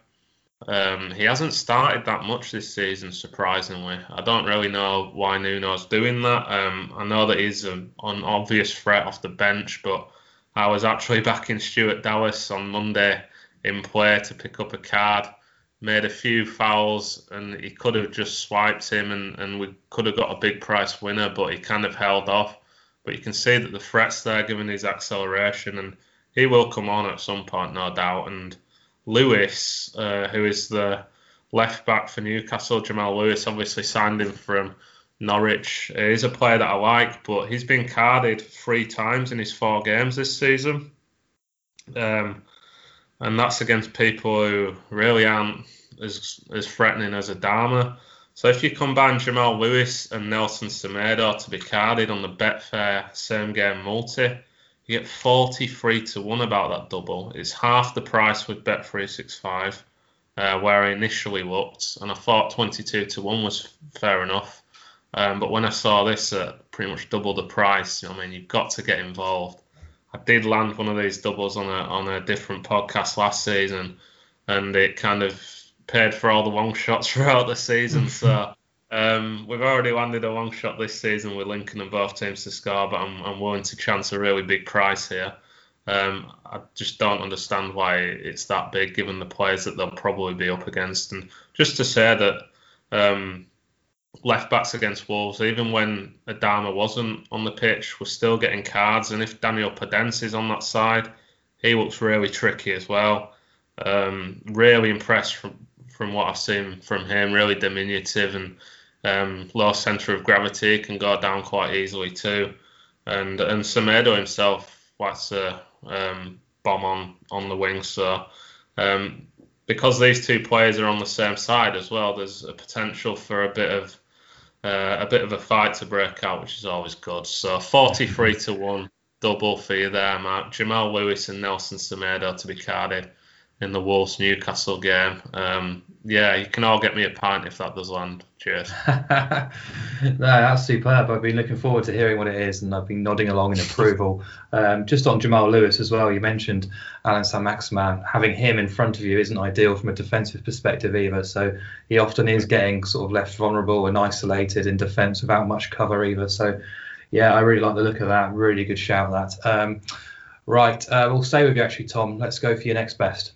Um, he hasn't started that much this season, surprisingly. I don't really know why Nuno's doing that. Um, I know that he's an, an obvious threat off the bench, but I was actually back in Stuart Dallas on Monday in play to pick up a card. Made a few fouls and he could have just swiped him and, and we could have got a big price winner, but he kind of held off. But you can see that the threat's there given his acceleration and he will come on at some point, no doubt. And Lewis, uh, who is the left back for Newcastle, Jamal Lewis, obviously signed him from Norwich. He's a player that I like, but he's been carded three times in his four games this season. Um, and that's against people who really aren't as, as threatening as Adama. So if you combine Jamal Lewis and Nelson Semedo to be carded on the Betfair same game multi, you get 43 to 1 about that double. It's half the price with Bet365, uh, where I initially looked, and I thought 22 to 1 was fair enough. Um, but when I saw this at pretty much double the price, you know, I mean, you've got to get involved. I did land one of these doubles on a on a different podcast last season, and it kind of paid for all the long shots throughout the season. so um, we've already landed a long shot this season with Lincoln and both teams to score, but I'm, I'm willing to chance a really big price here. Um, I just don't understand why it's that big, given the players that they'll probably be up against. And just to say that um, left backs against Wolves, even when Adama wasn't on the pitch, was still getting cards. And if Daniel Podence is on that side, he looks really tricky as well. Um, really impressed from from what I've seen from him. Really diminutive and um, low centre of gravity, can go down quite easily too. And and Semedo himself likes a um, bomb on on the wing. So um, because these two players are on the same side as well, there's a potential for a bit of uh, a bit of a fight to break out, which is always good. So 43 to 1 double for you there, Mark. Jamal Lewis and Nelson Semedo to be carded in the Wolves Newcastle game. Um, yeah, you can all get me a pint if that does land. Cheers. no, that's superb. I've been looking forward to hearing what it is, and I've been nodding along in approval. Um, just on Jamal Lewis as well, you mentioned Alan Saint-Maximin. Having him in front of you isn't ideal from a defensive perspective either. So he often is getting sort of left vulnerable and isolated in defence without much cover either. So yeah, I really like the look of that. Really good shout that. Um, right, uh, we'll stay with you actually, Tom. Let's go for your next best.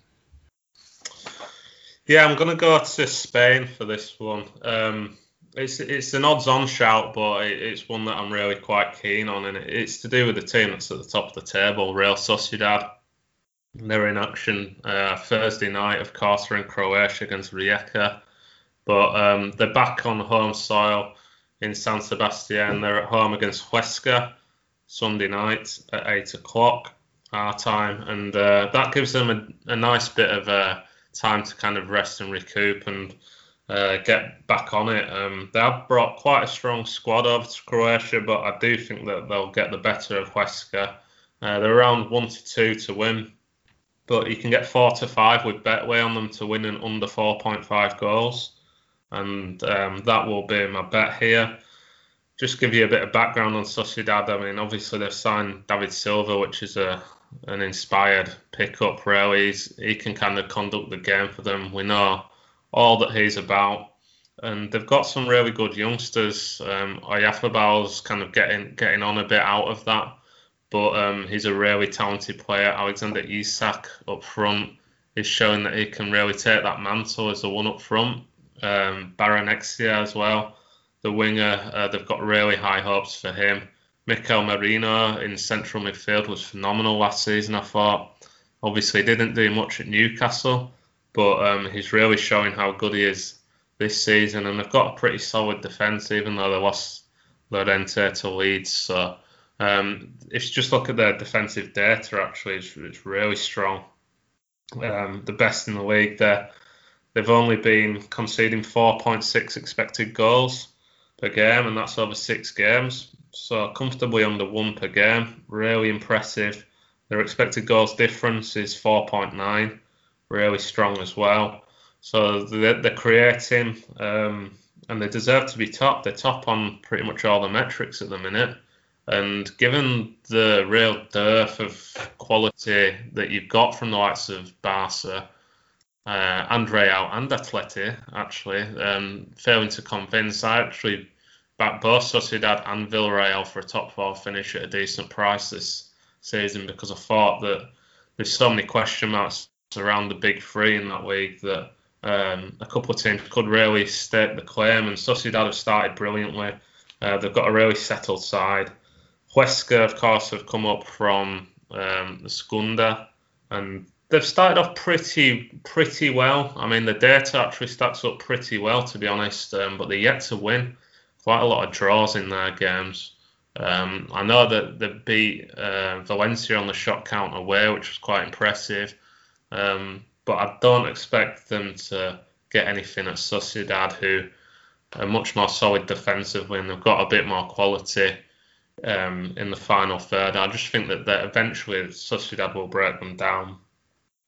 Yeah, I'm going to go to Spain for this one. Um, it's it's an odds-on shout, but it's one that I'm really quite keen on, and it's to do with the team that's at the top of the table, Real Sociedad. They're in action uh, Thursday night, of course, they're in Croatia against Rijeka, but um, they're back on home soil in San Sebastian. They're at home against Huesca Sunday night at eight o'clock our time, and uh, that gives them a, a nice bit of a time to kind of rest and recoup and uh, get back on it. Um, they have brought quite a strong squad over to Croatia, but I do think that they'll get the better of Huesca. Uh, they're around one to two to win, but you can get four to five with Betway on them to win in under 4.5 goals, and um, that will be my bet here. Just give you a bit of background on Sociedad. I mean, obviously they've signed David Silva, which is a an inspired pickup. Really, he's, he can kind of conduct the game for them. We know all that he's about, and they've got some really good youngsters. Um, Oyarzábal's kind of getting getting on a bit out of that, but um, he's a really talented player. Alexander Isak up front is showing that he can really take that mantle as the one up front. Um, Barrenetxea as well, the winger. Uh, they've got really high hopes for him. Mikel Merino in central midfield was phenomenal last season. I thought. Obviously, he didn't do much at Newcastle, but um, he's really showing how good he is this season. And they've got a pretty solid defence, even though they lost Llorente to Leeds. So um, if you just look at their defensive data, actually, it's, it's really strong. Um, the best in the league there. They've only been conceding 4.6 expected goals per game, and that's over six games. So comfortably under one per game. Really impressive. Their expected goals difference is 4.9, really strong as well. So they're, creating, um, and they deserve to be top. They're top on pretty much all the metrics at the minute. And given the real dearth of quality that you've got from the likes of Barca, uh, and Real and Atleti, actually, um, failing to convince, I actually backed both Sociedad and Villarreal for a top four finish at a decent price this season because I thought that there's so many question marks around the big three in that league that um, a couple of teams could really stake the claim. And Sociedad have started brilliantly. Uh, they've got a really settled side. Huesca, of course, have come up from um, the Segunda, and they've started off pretty pretty well. I mean, the data actually stacks up pretty well, to be honest. Um, but they're yet to win. Quite a lot of draws in their games. Um, I know that they beat uh, Valencia on the shot count away, which was quite impressive. Um, but I don't expect them to get anything at Sociedad, who are much more solid defensively and they've got a bit more quality um, in the final third. I just think that, that eventually Sociedad will break them down,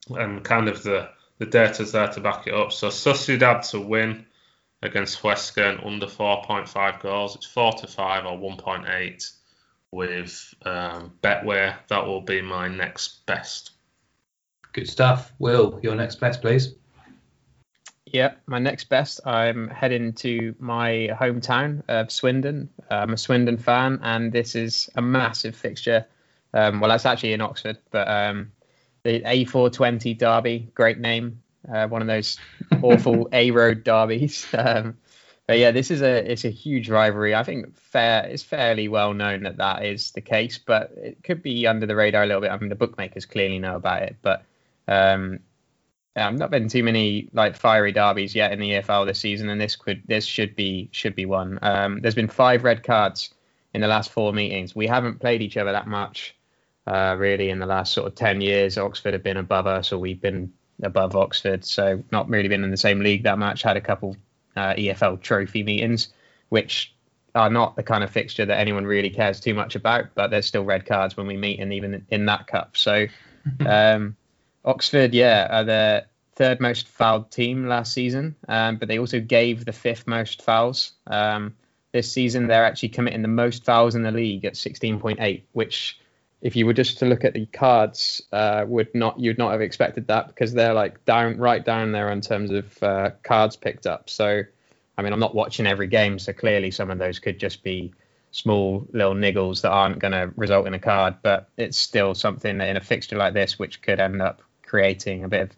and kind of the the data's there to back it up. So Sociedad to win against Huesca and under 4.5 goals. It's 4 to 5 or 1.8 with um, Betway. That will be my next best. Good stuff. Will, your next best, please. Yeah, my next best. I'm heading to my hometown of Swindon. I'm a Swindon fan, and this is a massive fixture. Um, well, that's actually in Oxford, but um, the A420 Derby, great name. Uh, one of those awful A Road derbies. Um, but yeah, this is a it's a huge rivalry. I think fair it's fairly well known that that is the case, but it could be under the radar a little bit. I mean, the bookmakers clearly know about it, but um, I've not been too many like fiery derbies yet in the EFL this season, and this could this should be should be one. Um, there's been five red cards in the last four meetings. We haven't played each other that much, uh, really, in the last sort of ten years. Oxford have been above us, or we've been above Oxford, so not really been in the same league that much. Had a couple uh, EFL trophy meetings, which are not the kind of fixture that anyone really cares too much about, but there's still red cards when we meet, and even in that cup. So, um, Oxford, yeah, are the third most fouled team last season, um, but they also gave the fifth most fouls. Um, this season, they're actually committing the most fouls in the league at 16.8, which if you were just to look at the cards, uh, would not you'd not have expected that because they're like down right down there in terms of uh, cards picked up. So, I mean, I'm not watching every game, so clearly some of those could just be small little niggles that aren't going to result in a card. But it's still something in a fixture like this which could end up creating a bit of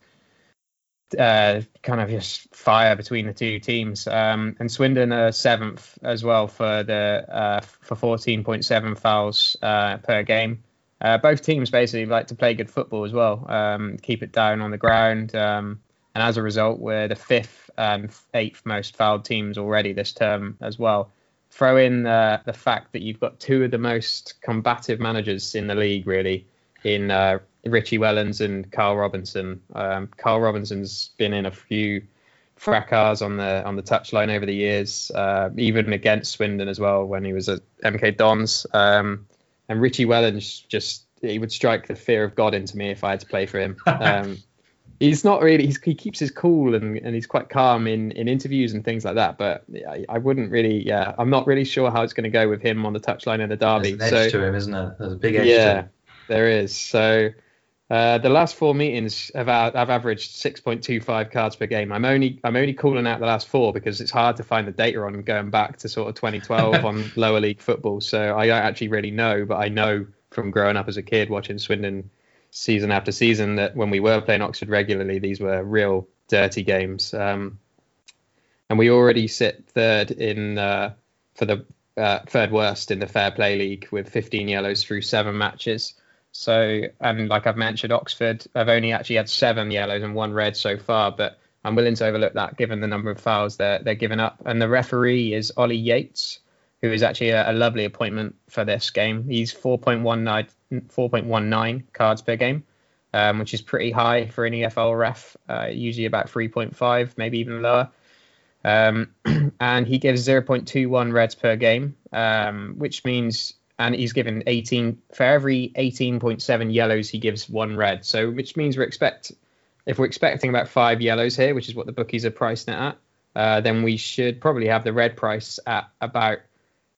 uh, kind of just fire between the two teams. Um, and Swindon are seventh as well for the uh, for 14.7 fouls uh, per game. Uh, both teams basically like to play good football as well, um, keep it down on the ground, um, and as a result, we're the fifth and eighth most fouled teams already this term as well. Throw in uh, the fact that you've got two of the most combative managers in the league, really, in uh, Richie Wellens and Karl Robinson. Um, Karl Robinson's been in a few fracas on the on the touchline over the years, uh, even against Swindon as well when he was at MK Dons. Um, and Richie Wellens just he would strike the fear of God into me if I had to play for him. Um, he's not really he keeps his cool and, and he's quite calm in, in interviews and things like that. But I, I wouldn't really yeah I'm not really sure how it's going to go with him on the touchline in the derby. There's an edge so, to him, isn't there? There's a big edge. Yeah, there is. So. Uh, the last four meetings have I've averaged 6.25 cards per game. I'm only I'm only calling out the last four because it's hard to find the data on going back to sort of 2012 on lower league football. So I don't actually really know, but I know from growing up as a kid watching Swindon season after season that when we were playing Oxford regularly, these were real dirty games. Um, and we already sit third in uh, for the uh, third worst in the Fair Play League with 15 yellows through seven matches. So, and like I've mentioned, Oxford, I've only actually had seven yellows and one red so far, but I'm willing to overlook that given the number of fouls they're, they're giving up. And the referee is Ollie Yates, who is actually a, a lovely appointment for this game. He's 4.19, 4.19 cards per game, um, which is pretty high for an EFL ref, uh, usually about 3.5, maybe even lower. Um, and he gives 0.21 reds per game, um, which means and he's given 18 for every 18.7 yellows he gives one red. So which means we're expect if we're expecting about five yellows here, which is what the bookies are pricing it at, uh, then we should probably have the red price at about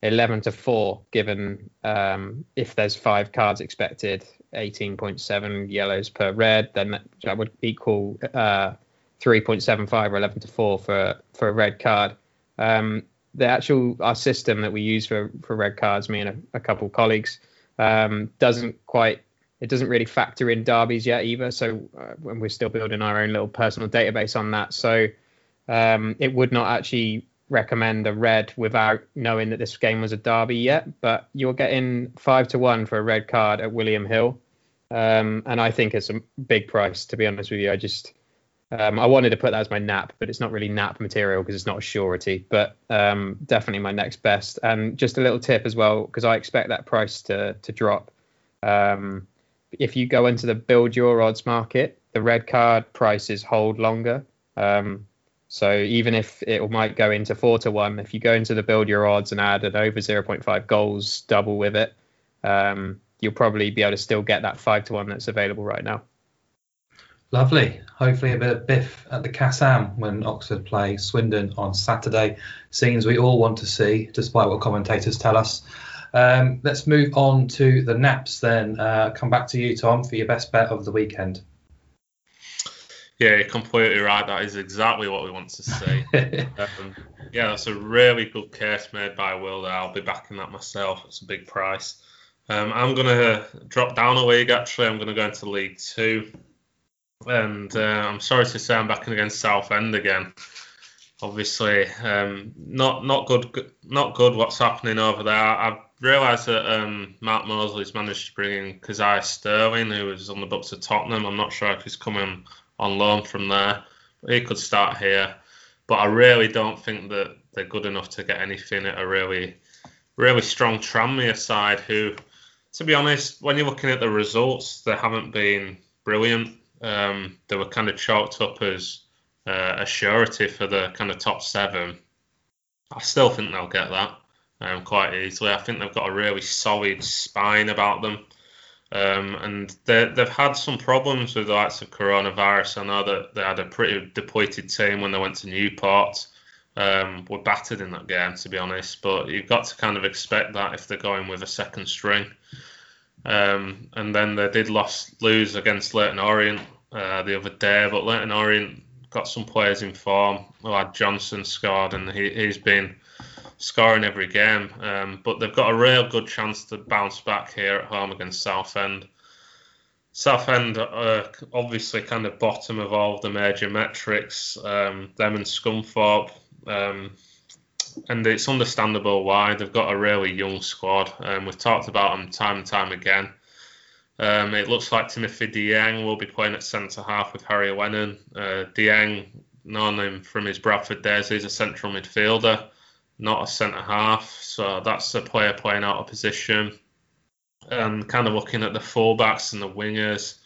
11 to 4, given um, if there's five cards expected, 18.7 yellows per red, then that, that would equal uh, 3.75 or 11 to 4 for, for a red card. Um, the actual our system that we use for, for red cards, me and a, a couple of colleagues, um, doesn't quite it doesn't really factor in derbies yet either. So uh, we're still building our own little personal database on that, so um, it would not actually recommend a red without knowing that this game was a derby yet. But you're getting five to one for a red card at William Hill, um, and I think it's a big price to be honest with you. I just um, I wanted to put that as my nap, but it's not really nap material because it's not a surety. But um, definitely my next best. And just a little tip as well, because I expect that price to to drop. Um, if you go into the build your odds market, the red card prices hold longer. Um, so even if it might go into four to one, if you go into the build your odds and add an over 0.5 goals double with it, um, you'll probably be able to still get that five to one that's available right now. Lovely. Hopefully a bit of biff at the Kassam when Oxford play Swindon on Saturday. Scenes we all want to see, despite what commentators tell us. Um, let's move on to the naps then. Uh, come back to you, Tom, for your best bet of the weekend. Yeah, you're completely right. That is exactly what we want to see. um, yeah, that's a really good case made by Will. I'll be backing that myself. It's a big price. Um, I'm going to drop down a league. Actually, I'm going to go into League Two, and uh, I'm sorry to say I'm backing against Southend again obviously um, not not good not good what's happening over there. I've realised that um, Mark Molesley's managed to bring in Kazaiah Sterling, who was on the books of Tottenham. I'm not sure if he's coming on loan from there, but he could start here. But I really don't think that they're good enough to get anything at a really really strong Tranmere side. Who, to be honest, when you're looking at the results, they haven't been brilliant. Um, they were kind of chalked up as uh, a surety for the kind of top seven. I still think they'll get that um, quite easily. I think they've got a really solid spine about them. Um, and they've had some problems with the likes of coronavirus. I know that they had a pretty depleted team when they went to Newport. Um, were battered in that game, to be honest. But you've got to kind of expect that if they're going with a second string. Um, and then they did lose against Leyton Orient uh, the other day, but Leyton Orient got some players in form. Like Johnson scored, and he, he's been scoring every game. Um, but they've got a real good chance to bounce back here at home against Southend. Southend uh, obviously kind of bottom of all the major metrics. Um, them and Scunthorpe. Um, and it's understandable why they've got a really young squad. Um, we've talked about them time and time again. Um, it looks like Timothy Dieng will be playing at centre half with Harry Wennan. Uh, Dieng, known him from his Bradford days, he's a central midfielder, not a centre half. So that's a player playing out of position. And kind of looking at the fullbacks and the wingers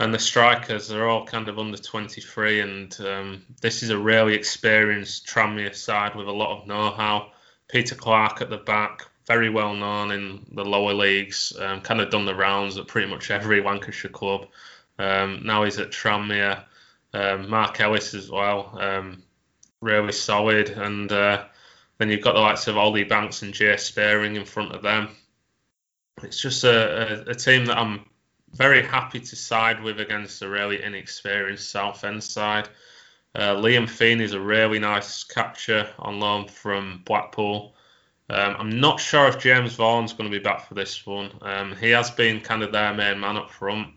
and the strikers, they're all kind of under 23. And um, this is a really experienced Tranmere side with a lot of know how. Peter Clarke at the back, very well known in the lower leagues. Um, kind of done the rounds at pretty much every Lancashire club. Um, now he's at Tranmere. Um, Mark Ellis as well, um, really solid. And uh, then you've got the likes of Ollie Banks and Jay Spearing in front of them. It's just a, a, a team that I'm very happy to side with against a really inexperienced Southend side. Uh, Liam Feeney is a really nice capture on loan from Blackpool. Um, I'm not sure if James Vaughan's going to be back for this one. Um, he has been kind of their main man up front.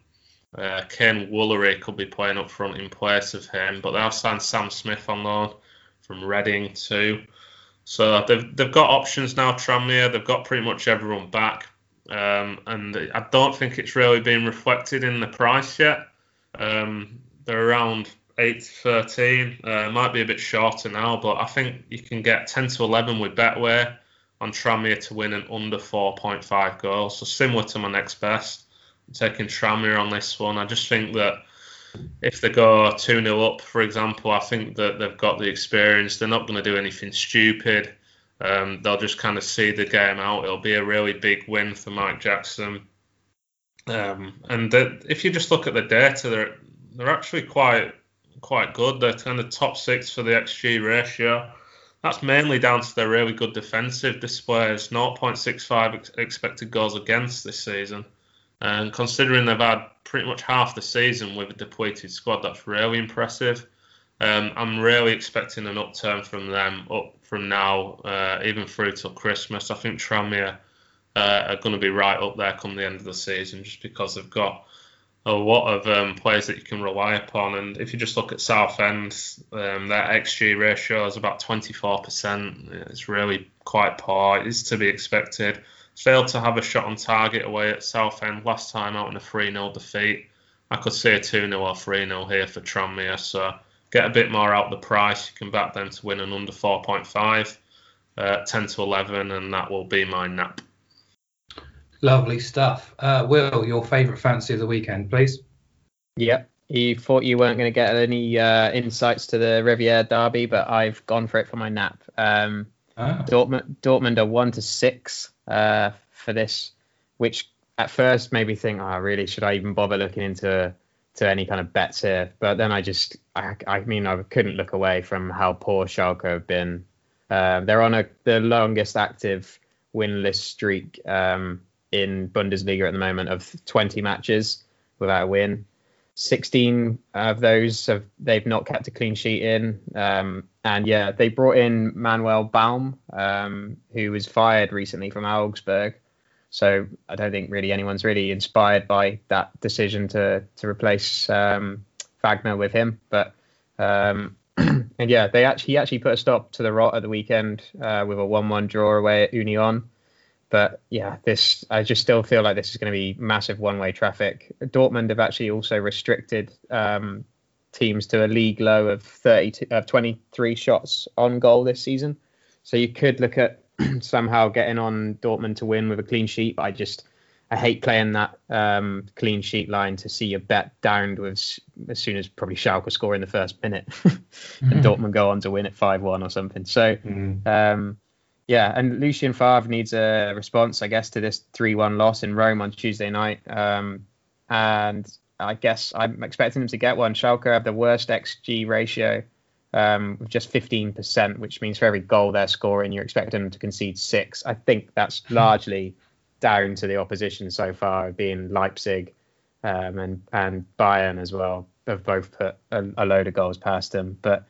Uh, Kaiyne Woolery could be playing up front in place of him, but they have signed Sam Smith on loan from Reading too. So they've they've got options now. Tranmere, they've got pretty much everyone back, um, and I don't think it's really been reflected in the price yet. Um, they're around eight to thirteen. Uh, might be a bit shorter now, but I think you can get ten to eleven with Betway on Tranmere to win an under 4.5 goals. So similar to my next best. I'm taking Tranmere on this one. I just think that if they go 2 0 up, for example, I think that they've got the experience. They're not going to do anything stupid. Um, they'll just kind of see the game out. It'll be a really big win for Mike Jackson. Um, and the, if you just look at the data, they're they're actually quite quite good. They're kind of top six for the xG ratio. That's mainly down to their really good defensive displays, 0.65 expected goals against this season. And considering they've had pretty much half the season with a depleted squad, that's really impressive. Um, I'm really expecting an upturn from them up from now, uh, even through till Christmas. I think Tranmere uh, are going to be right up there come the end of the season just because they've got a lot of um, players that you can rely upon. And if you just look at Southend, um, their XG ratio is about 24%. It's really quite poor. It is to be expected. Failed to have a shot on target away at Southend last time out in a 3 0 defeat. I could see a 2 0 or 3 0 here for Tranmere. So get a bit more out the price. You can back them to win an under 4.5, uh, 10 to 11, and that will be my nap. Lovely stuff. Uh, Will, your favourite fancy of the weekend, please? Yep. You thought you weren't going to get any uh, insights to the Revierderby, but I've gone for it for my nap. Um, ah. Dortmund, Dortmund are one to six uh, for this, which at first made me think, oh, really, should I even bother looking into to any kind of bets here? But then I just, I, I mean, I couldn't look away from how poor Schalke have been. Uh, they're on a the longest active winless streak um, in Bundesliga at the moment of 20 matches without a win. 16 of those have they've not kept a clean sheet in. Um, and yeah, they brought in Manuel Baum, um, who was fired recently from Augsburg. So I don't think really anyone's really inspired by that decision to to replace um, Wagner with him. But um, and yeah, they actually he actually put a stop to the rot at the weekend uh, with a one-one draw away at Union. But yeah, this I just still feel like this is going to be massive one-way traffic. Dortmund have actually also restricted um, teams to a league low of 30 of 23 shots on goal this season. So you could look at somehow getting on Dortmund to win with a clean sheet. But I just I hate playing that um, clean sheet line to see your bet downed with as soon as probably Schalke score in the first minute and mm-hmm. Dortmund go on to win at five one or something. So. Mm-hmm. Um, yeah, and Lucien Favre needs a response, I guess, to this 3 1 loss in Rome on Tuesday night. Um, and I guess I'm expecting him to get one. Schalke have the worst XG ratio um, with just 15%, which means for every goal they're scoring, you're expecting them to concede six. I think that's hmm. largely down to the opposition so far, being Leipzig um, and, and Bayern as well, have both put a, a load of goals past them. But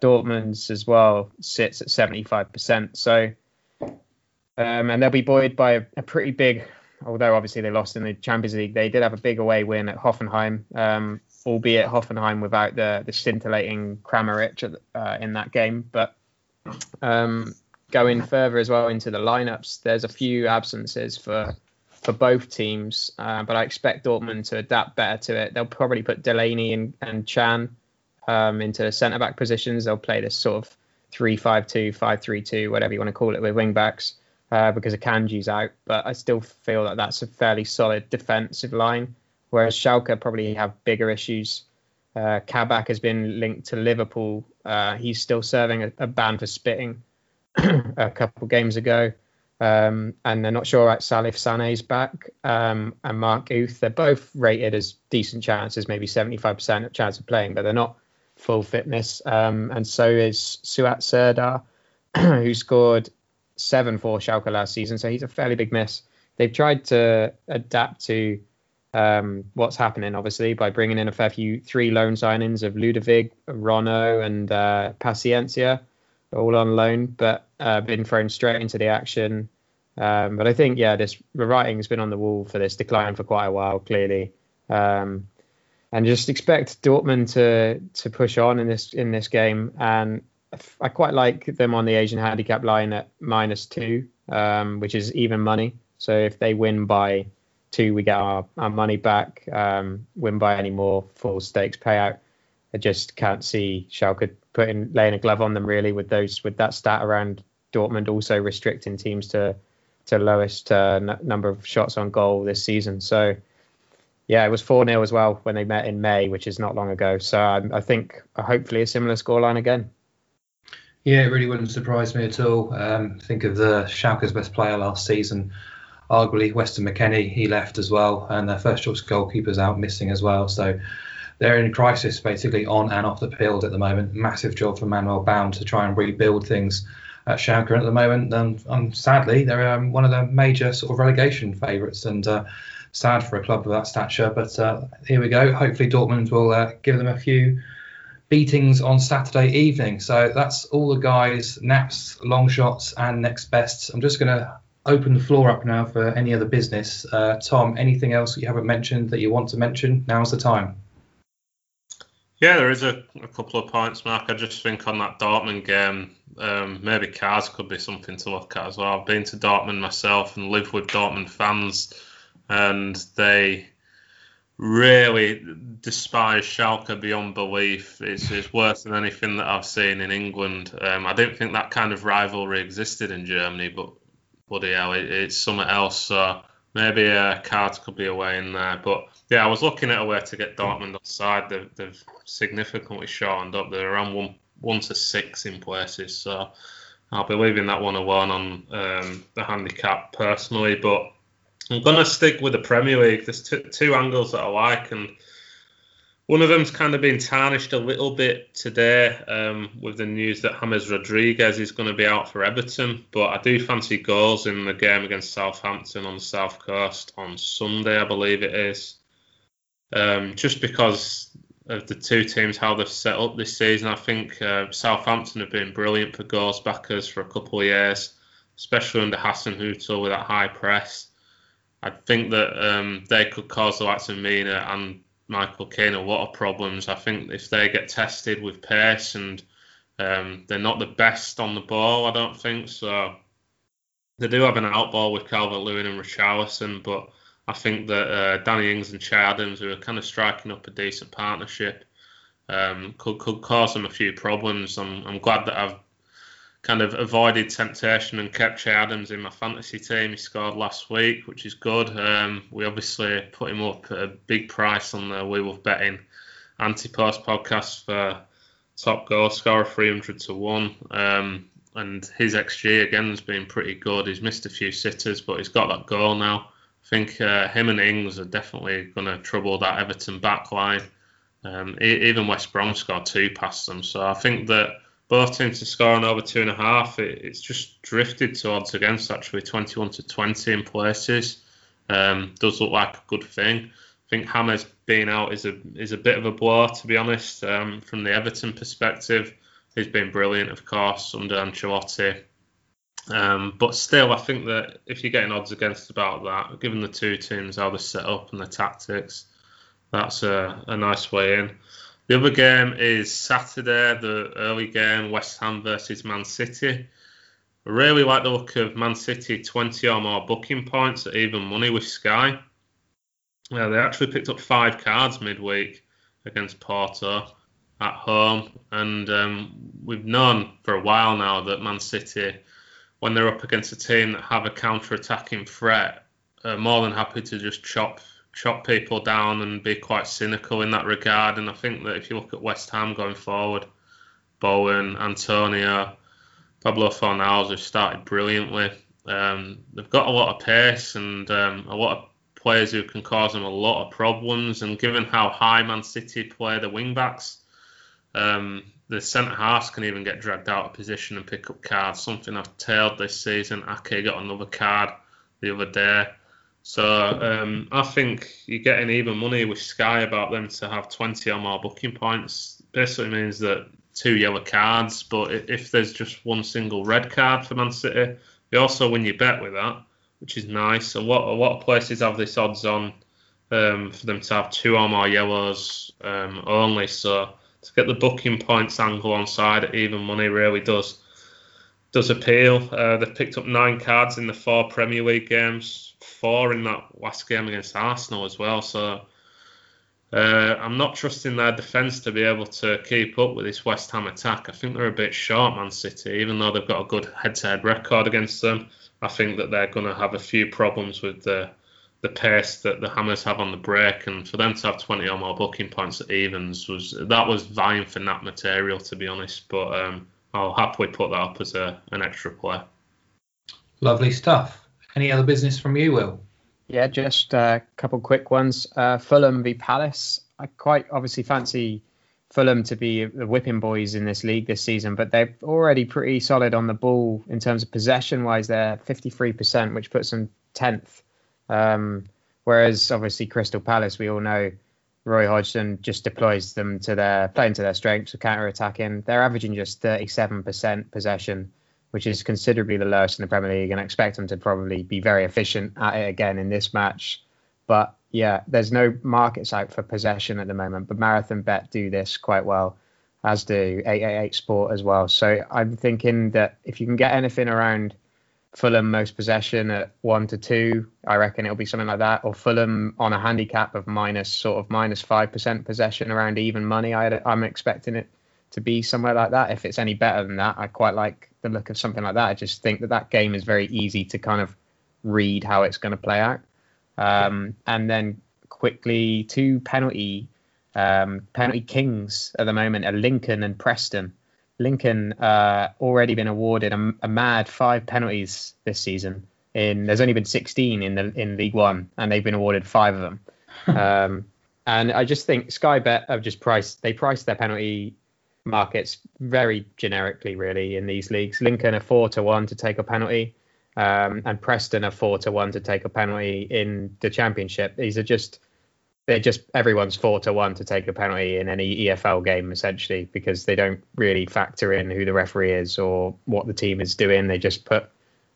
Dortmund's as well sits at 75%. So, um, and they'll be buoyed by a, a, pretty big, although obviously they lost in the Champions League, they did have a big away win at Hoffenheim, um, albeit Hoffenheim without the, the scintillating Kramaric uh, in that game. But um, going further as well into the lineups, there's a few absences for for both teams, uh, but I expect Dortmund to adapt better to it. They'll probably put Delaney and, and Can um, into centre back positions. They'll play this sort of 3 5 2, 5 3 2, whatever you want to call it, with wing backs uh, because Akanji's out. But I still feel that that's a fairly solid defensive line. Whereas Schalke probably have bigger issues. Uh, Kabak has been linked to Liverpool. Uh, he's still serving a, a ban for spitting a couple games ago. Um, and they're not sure about Salif Sane's back um, and Mark Uth. They're both rated as decent chances, maybe 75% of chance of playing, but they're not full fitness. Um, and so is Suat Serdar, who scored seven for Schalke last season. So he's a fairly big miss. They've tried to adapt to um, what's happening, obviously, by bringing in a fair few three loan signings of Ludewig, Rønnow, and uh, Paciencia, all on loan, but uh, been thrown straight into the action. Um, but I think, yeah, this the writing's been on the wall for this decline for quite a while, clearly. Um, and just expect Dortmund to to push on in this in this game. And I quite like them on the Asian handicap line at minus two, um, which is even money. So if they win by two, we get our, our money back. Um, win by any more, full stakes payout. I just can't see Schalke putting laying a glove on them really with those with that stat around Dortmund also restricting teams to to lowest uh, n- number of shots on goal this season. So yeah, it was 4 0 as well when they met in May, which is not long ago. So um, I think uh, hopefully a similar scoreline again. Yeah, it really wouldn't surprise me at all. Um, think of the Schalke's best player last season, arguably Weston McKennie. He left as well, and their first choice goalkeeper's out missing as well. So they're in crisis basically on and off the field at the moment. Massive job for Manuel Baum to try and rebuild things at Schalke at the moment. And, and sadly, they're um, one of the major sort of relegation favourites. And uh, sad for a club of that stature. But uh, here we go. Hopefully, Dortmund will uh, give them a few beatings on Saturday evening. So that's all the guys, naps, long shots, and next bests. I'm just going to open the floor up now for any other business. Uh, Tom, anything else you haven't mentioned that you want to mention? Now's the time. Yeah, there is a, a couple of points, Mark. I just think on that Dortmund game, um, maybe cars could be something to look at as well. I've been to Dortmund myself and lived with Dortmund fans, and they really despise Schalke beyond belief. It's, it's worse than anything that I've seen in England. Um, I didn't think that kind of rivalry existed in Germany, but bloody hell, it, it's something else. So maybe uh, cards could be away in there. But yeah, I was looking at a way to get Dortmund offside. They've, they've significantly shortened up. They're around one one to six in places. So I'll be leaving that one alone on um, the handicap personally, but I'm gonna stick with the Premier League. There's two, two angles that I like, and one of them's kind of been tarnished a little bit today um, with the news that James Rodriguez is going to be out for Everton. But I do fancy goals in the game against Southampton on the south coast on Sunday, I believe it is. Um, just because of the two teams, how they've set up this season, I think uh, Southampton have been brilliant for goals backers for a couple of years, especially under Hasenhüttl with that high press. I think that um, they could cause the likes of Mina and Michael Keane a lot of problems. I think if they get tested with pace and um, they're not the best on the ball, I don't think so. They do have an outball with Calvert Lewin and Richarlison, but I think that uh, Danny Ings and Che Adams, who are kind of striking up a decent partnership, um, could could cause them a few problems. I'm, I'm glad that I've kind of avoided temptation and kept Che Adams in my fantasy team. He scored last week, which is good. Um, we obviously put him up at a big price on the We Love Betting anti-post podcast for top goal scorer, 300 to 1. Um, and his XG again has been pretty good. He's missed a few sitters, but he's got that goal now. I think uh, him and Ings are definitely going to trouble that Everton back line. Um, even West Brom scored two past them. So I think that both teams score on over two and a half. It, it's just drifted towards against actually 21 to 20 in places. Um, does look like a good thing. I think Hammers being out is a is a bit of a blow to be honest. Um, from the Everton perspective, he's been brilliant, of course, under Ancelotti. Um, but still, I think that if you're getting odds against about that, given the two teams how they're set up and the tactics, that's a, a nice way in. The other game is Saturday, the early game, West Ham versus Man City. I really like the look of Man City 20 or more booking points at even money with Sky. Yeah, they actually picked up five cards midweek against Porto at home, and um, we've known for a while now that Man City, when they're up against a team that have a counter-attacking threat, are more than happy to just chop chop people down and be quite cynical in that regard. And I think that if you look at West Ham going forward, Bowen, Antonio, Pablo Fornals have started brilliantly. Um, they've got a lot of pace and um, a lot of players who can cause them a lot of problems. And given how high Man City play the wing backs, um, the centre halves can even get dragged out of position and pick up cards. Something I've tailed this season. Ake got another card the other day. So um, I think you're getting even money with Sky about them to have 20 or more booking points. Basically means that two yellow cards, but if there's just one single red card for Man City, you also win your bet with that, which is nice. A lot, a lot of places have this odds on um, for them to have two or more yellows um, only. So to get the booking points angle on side at even money really does does appeal. Uh, they've picked up nine cards in the four Premier League games four in that last game against Arsenal as well. So uh, I'm not trusting their defence to be able to keep up with this West Ham attack. I think they're a bit short, Man City, even though they've got a good head-to-head record against them. I think that they're going to have a few problems with the the pace that the Hammers have on the break, and for them to have 20 or more booking points at evens was that was vying for that material, to be honest. But um, I'll happily put that up as a, an extra play. Lovely stuff. Any other business from you, Will? Yeah, just a couple quick ones. Uh, Fulham v Palace. I quite obviously fancy Fulham to be the whipping boys in this league this season, but they're already pretty solid on the ball in terms of possession wise. They're 53%, which puts them 10th. Um, whereas obviously Crystal Palace, we all know Roy Hodgson just deploys them to their playing to their strengths counter attacking. They're averaging just 37% possession, which is considerably the lowest in the Premier League, and I expect them to probably be very efficient at it again in this match. But yeah, there's no markets out for possession at the moment, but Marathon Bet do this quite well, as do 888 Sport as well. So I'm thinking that if you can get anything around Fulham most possession at one to two, I reckon it'll be something like that, or Fulham on a handicap of minus sort of minus five percent possession around even money. I, I'm expecting it to be somewhere like that. If it's any better than that, I quite like the look of something like that. I just think that that game is very easy to kind of read how it's going to play out. Um, and then quickly, two penalty um, penalty kings at the moment are Lincoln and Preston. Lincoln uh, already been awarded a, a, mad five penalties this season. In there's only been 16 in the in League One, and they've been awarded five of them. um, and I just think Sky Bet have just priced they priced their penalty markets very generically, really, in these leagues. Lincoln are four to one to take a penalty um, and Preston are four to one to take a penalty in the championship. These are just they're just everyone's four to one to take a penalty in any EFL game essentially because they don't really factor in who the referee is or what the team is doing. They just put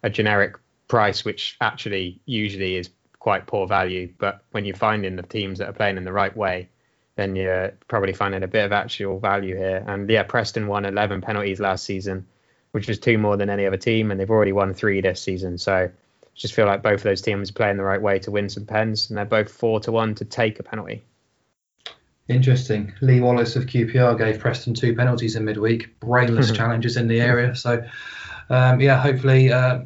a generic price, which actually usually is quite poor value. But when you're finding the teams that are playing in the right way, then you're probably finding a bit of actual value here. And yeah, Preston won 11 penalties last season which is two more than any other team, and they've already won three this season. So I just feel like both of those teams are playing the right way to win some pens, and they're both four to one to take a penalty. Interesting. Lee Wallace of QPR gave Preston two penalties in midweek. Brainless challenges in the area. So, um, yeah, hopefully uh,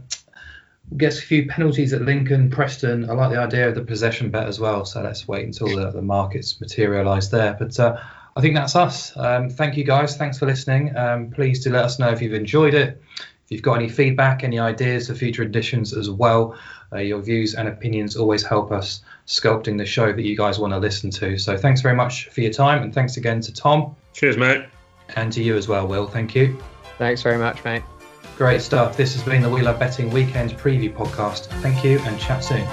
gets a few penalties at Lincoln, Preston. I like the idea of the possession bet as well. So let's wait until the, the markets materialise there. But uh, I think that's us. Um, thank you guys. Thanks for listening. Um, please do let us know if you've enjoyed it. If you've got any feedback, any ideas for future editions as well, uh, your views and opinions always help us sculpting the show that you guys want to listen to. So thanks very much for your time, and thanks again to Tom. Cheers, mate. And to you as well, Will. Thank you. Thanks very much, mate. Great stuff. This has been the We Love Betting Weekend Preview Podcast. Thank you, and chat soon.